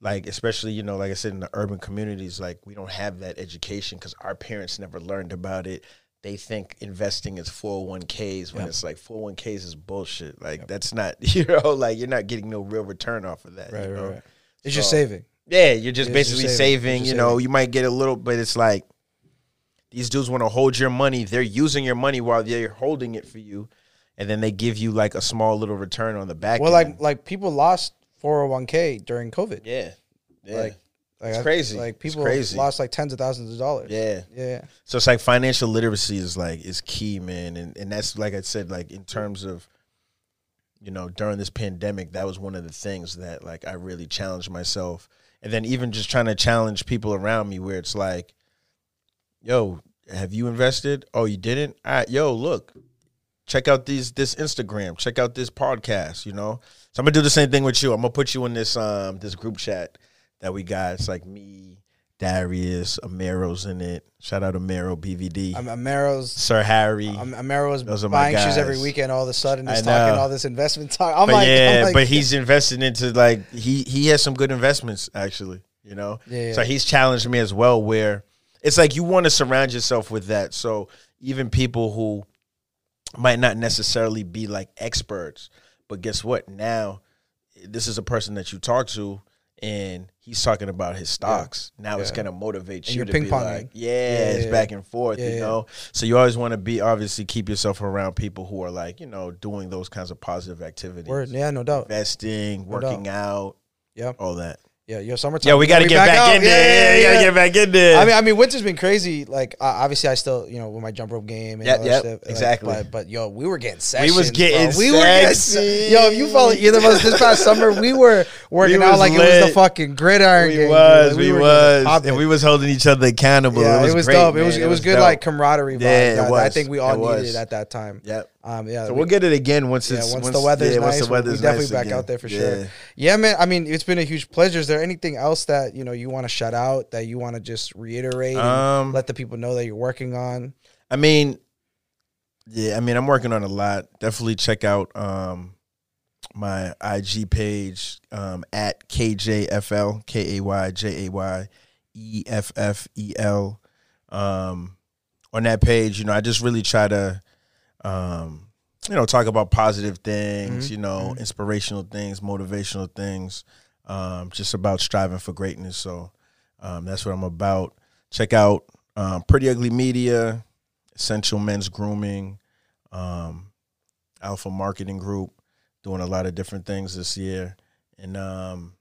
D: like especially you know like I said in the urban communities like we don't have that education because our parents never learned about it. They think investing is 401ks when it's like 401ks is bullshit. Like that's not you know like you're not getting no real return off of that.
C: Right,
D: you
C: right,
D: know?
C: right. It's just
D: So-
C: saving.
D: Yeah, you're just
C: Yeah, it's
D: basically saving.
C: saving. It's
D: you know,
C: saving.
D: you might get a little, but it's like these dudes want to hold your money. They're using your money while they're holding it for you, and then they give you like a small little return on the back.
C: Well,
D: end.
C: like like people lost 401k during COVID.
D: yeah, yeah,
C: Like, like
D: It's
C: I-
D: crazy.
C: Like people
D: crazy.
C: lost like tens of thousands of dollars.
D: yeah.
C: Yeah.
D: So it's like financial literacy is like is key, man, and and that's like I said, like in terms of, you know, during this pandemic, that was one of the things that like I really challenged myself, and then even just trying to challenge people around me, where it's like, yo, have you invested? Oh, you didn't? All right, yo, look, check out these this Instagram, check out this podcast, you know. So I'm gonna do the same thing with you. I'm gonna put you in this um this group chat that we got. It's like me, Darius, Amero's in it. Shout out Amero BVD.
C: Um, Amaro's
D: Sir Harry.
C: um, Amaro's
D: Those are
C: buying shoes every weekend. All of a sudden, he's talking all this investment talk. I'm
D: but
C: like,
D: yeah,
C: I'm like,
D: but he's invested into like he he has some good investments actually. You know,
C: Yeah,
D: so he's challenged me as well. Where it's like you want to surround yourself with that. So even people who might not necessarily be like experts, but guess what? Now this is a person that you talk to. And he's talking about his stocks. Now it's gonna motivate
C: And
D: you to be like, yeah,
C: Yeah,
D: it's back and forth,
C: Yeah,
D: you
C: yeah.
D: know. So you always want to be obviously keep yourself around people who are like, you know, doing those kinds of positive activities
C: word. Yeah, no doubt.
D: investing,
C: No
D: working out,
C: Yeah,
D: all that.
C: Yeah. Yo, summertime.
D: Yeah, we got to get back,
C: out.
D: in there. Yeah, we got to get back in there.
C: I mean, I mean, winter's been crazy. Like, uh, obviously, I still, you know, with my jump rope game and
D: Yep,
C: all that
D: yep,
C: stuff. like,
D: exactly.
C: but, but yo, we were getting sessions.
D: was getting
C: bro. we were getting
D: sexy.
C: Yo, if you follow either of us this past summer, we were working
D: We
C: out
D: was
C: like it was the fucking gridiron
D: we
C: game.
D: was,
C: Like,
D: we,
C: were
D: was, and we was holding each other accountable.
C: yeah,
D: it was, great,
C: dope. It
D: man.
C: was it was good
D: dope.
C: like camaraderie vibe.
D: Yeah, it
C: that I think we all
D: It
C: needed
D: was.
C: it at that time.
D: Yep.
C: Um, yeah,
D: So
C: we-
D: we'll get it again once
C: yeah,
D: it's
C: once, the weather's
D: yeah,
C: nice,
D: once the
C: we'll-
D: weather's
C: definitely
D: nice
C: back
D: again.
C: out there for
D: Yeah.
C: sure. Yeah, man. I mean, it's been a huge pleasure. Is there anything else that you know you want to shout out that you want to just reiterate and
D: Um,
C: let the people know that you're working on?
D: I mean, yeah, I mean, I'm working on a lot. Definitely check out um, my IG page um, at KJFL, K A Y J A Y E F F E L. Um, on that page, you know, I just really try to, um, you know, talk about positive things,
C: Mhm.
D: you know, inspirational things, motivational things, um, just about striving for greatness. So um, that's what I'm about. Check out um, Pretty Ugly Media, Essential Men's Grooming, um, Alpha Marketing Group, doing a lot of different things this year. And um,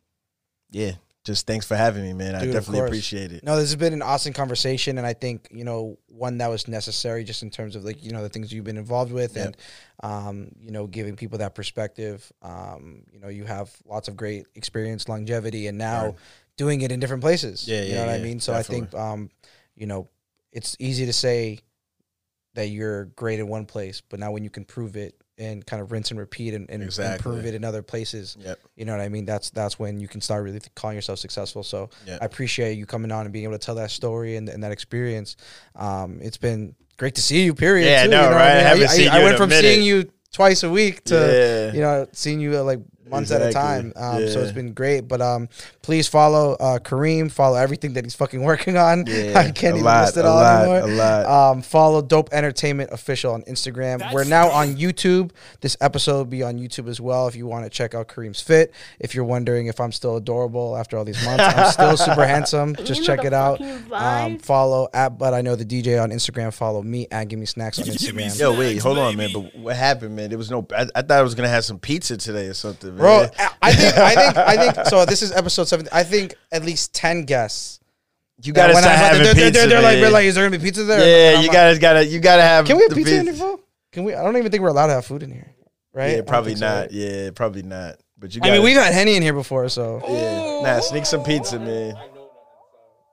D: yeah, just thanks for having me, man. I
C: Dude, of
D: definitely appreciate it.
C: No, this has been an awesome conversation, and I think you know one that was necessary just in terms of like you know the things you've been involved with,
D: Yep.
C: and um, you know giving people that perspective. Um, you know, you have lots of great experience, longevity, and now
D: Right.
C: doing it in different places.
D: Yeah,
C: you
D: yeah,
C: know what I mean. So I think um, you know it's easy to say that you're great in one place, but now when you can prove it and kind of rinse and repeat and, and,
D: Exactly.
C: prove it in other places,
D: Yep.
C: you know what I mean? That's that's when you can start really calling yourself successful. So
D: Yeah.
C: I appreciate you coming on and being able to tell that story and, and that experience. Um, it's been great to see you. Period.
D: Yeah, I
C: too,
D: know,
C: you what
D: right? I
C: mean?
D: haven't
C: I, I
D: you
C: went from
D: minute.
C: seeing you twice a week to
D: Yeah.
C: you know seeing you uh, like months at a time.
D: Exactly.
C: Um, So it's been great. But um, please follow uh, Kareem. Follow everything that he's fucking working on.
D: Yeah,
C: I can't even
D: lot,
C: list it
D: a
C: all
D: lot,
C: anymore.
D: a lot.
C: Um, follow Dope Entertainment Official on Instagram. We're now on YouTube. This episode will be on YouTube as well if you want to check out Kareem's fit. If you're wondering if I'm still adorable after all these months, I'm still super handsome. Just
E: know
C: check it out. Um, follow at But I Know the DJ on Instagram. Follow me at Give Me Snacks on Instagram.
D: Yo, wait, hold on, man. But what happened, man? There was no. I, I thought I was gonna have some pizza today or something, man.
C: Bro, I think I think I think so. This is episode seven. I think at least ten guests.
D: you gotta start having
C: they're,
D: pizza.
C: they're, they're like, they're like, is there gonna be pizza there?
D: yeah, you
C: like,
D: gotta, gotta, you gotta have.
C: Can we have
D: the
C: pizza in here, fool? Can we? I don't even think we're allowed to have food in here, right?
D: Yeah, probably
C: so,
D: not. Yeah, probably not. But you.
C: I
D: Gotta,
C: mean, we've had henny in here before, so
D: Yeah. Nah, sneak some pizza, man.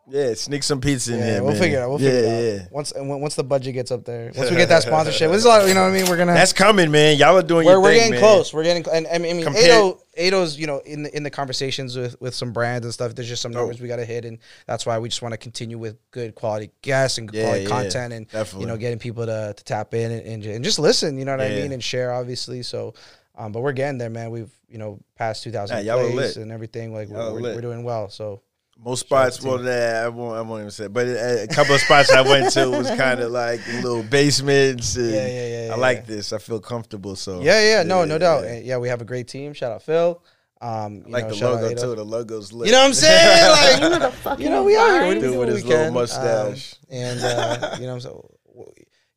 D: Yeah, sneak some pizza in
C: yeah,
D: here,
C: we'll
D: man.
C: figure it out. We'll
D: yeah,
C: figure it out.
D: yeah.
C: Once once the budget gets up there, once we get that sponsorship, there's a lot. Of, you know what I mean? We're gonna.
D: That's coming, man. Y'all are doing
C: we're, we're
D: thing,
C: getting
D: man.
C: close. We're getting, and I mean, I mean
D: Compared-
C: Ado, Ado's, you know, in the, in the conversations with with some brands and stuff. There's just some
D: Oh.
C: numbers we got to hit, and that's why we just want to continue with good quality guests and good
D: Yeah,
C: quality
D: yeah,
C: content, and
D: definitely.
C: you know, getting people to, to tap in and, and, and just listen. You know what I mean, and share, obviously. So, um, but we're getting there, man. We've you know passed 2,000
D: Yeah,
C: plays
D: lit.
C: and everything. Like we're, we're doing well. So.
D: Most spots, well, nah, I won't, I won't even say, but a, a couple of spots I went to was kind of like little basements. And
C: Yeah, yeah, yeah,
D: I
C: yeah,
D: like
C: yeah.
D: this. I feel comfortable. So
C: Yeah, yeah, no, no doubt.
D: yeah.
C: And, Yeah, we have a great team. Shout out Phil. Um, you
D: I like
C: know,
D: the logo too. The logo's lit.
C: You know what I'm saying? Like,
E: You know the fucking
C: you know, we are here. We do
D: Dude
C: what
D: with
C: we
D: his little
C: can.
D: mustache.
C: Um, and uh, you know, what I'm so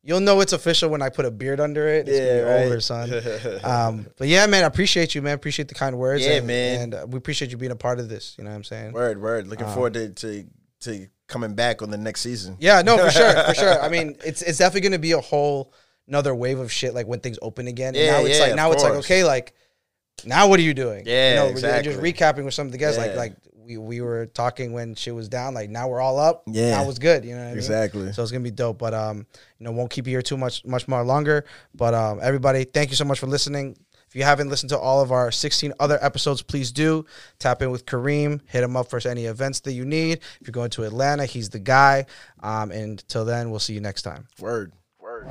C: you'll know it's official when I put a beard under it. It's
D: Yeah, right.
C: over, son. um, but yeah, man, I appreciate you, man. Appreciate the kind words.
D: Yeah,
C: and,
D: man.
C: And uh, we appreciate you being a part of this. You know what I'm saying?
D: word, word. Looking
C: Um,
D: forward to, to to coming back on the next season.
C: Yeah, no, for sure, for sure. I mean, it's it's definitely gonna be a whole another wave of shit like when things open again. And
D: Yeah,
C: now it's
D: yeah,
C: like now it's like okay, like now what are you doing?
D: Yeah,
C: you know,
D: exactly.
C: just recapping with some of the guests. Like like we, we were talking when shit was down. Like now we're all up.
D: Yeah,
C: that was good. You know exactly. Mean? So it's gonna be dope. But um, you know, won't keep you here too much much more longer. But um, everybody, thank you so much for listening. If you haven't listened to all of our 16 other episodes, please do. Tap in with Kareem. Hit him up for any events that you need. If you're going to Atlanta, he's the guy. Um, and then, we'll see you next time.
D: Word. Word.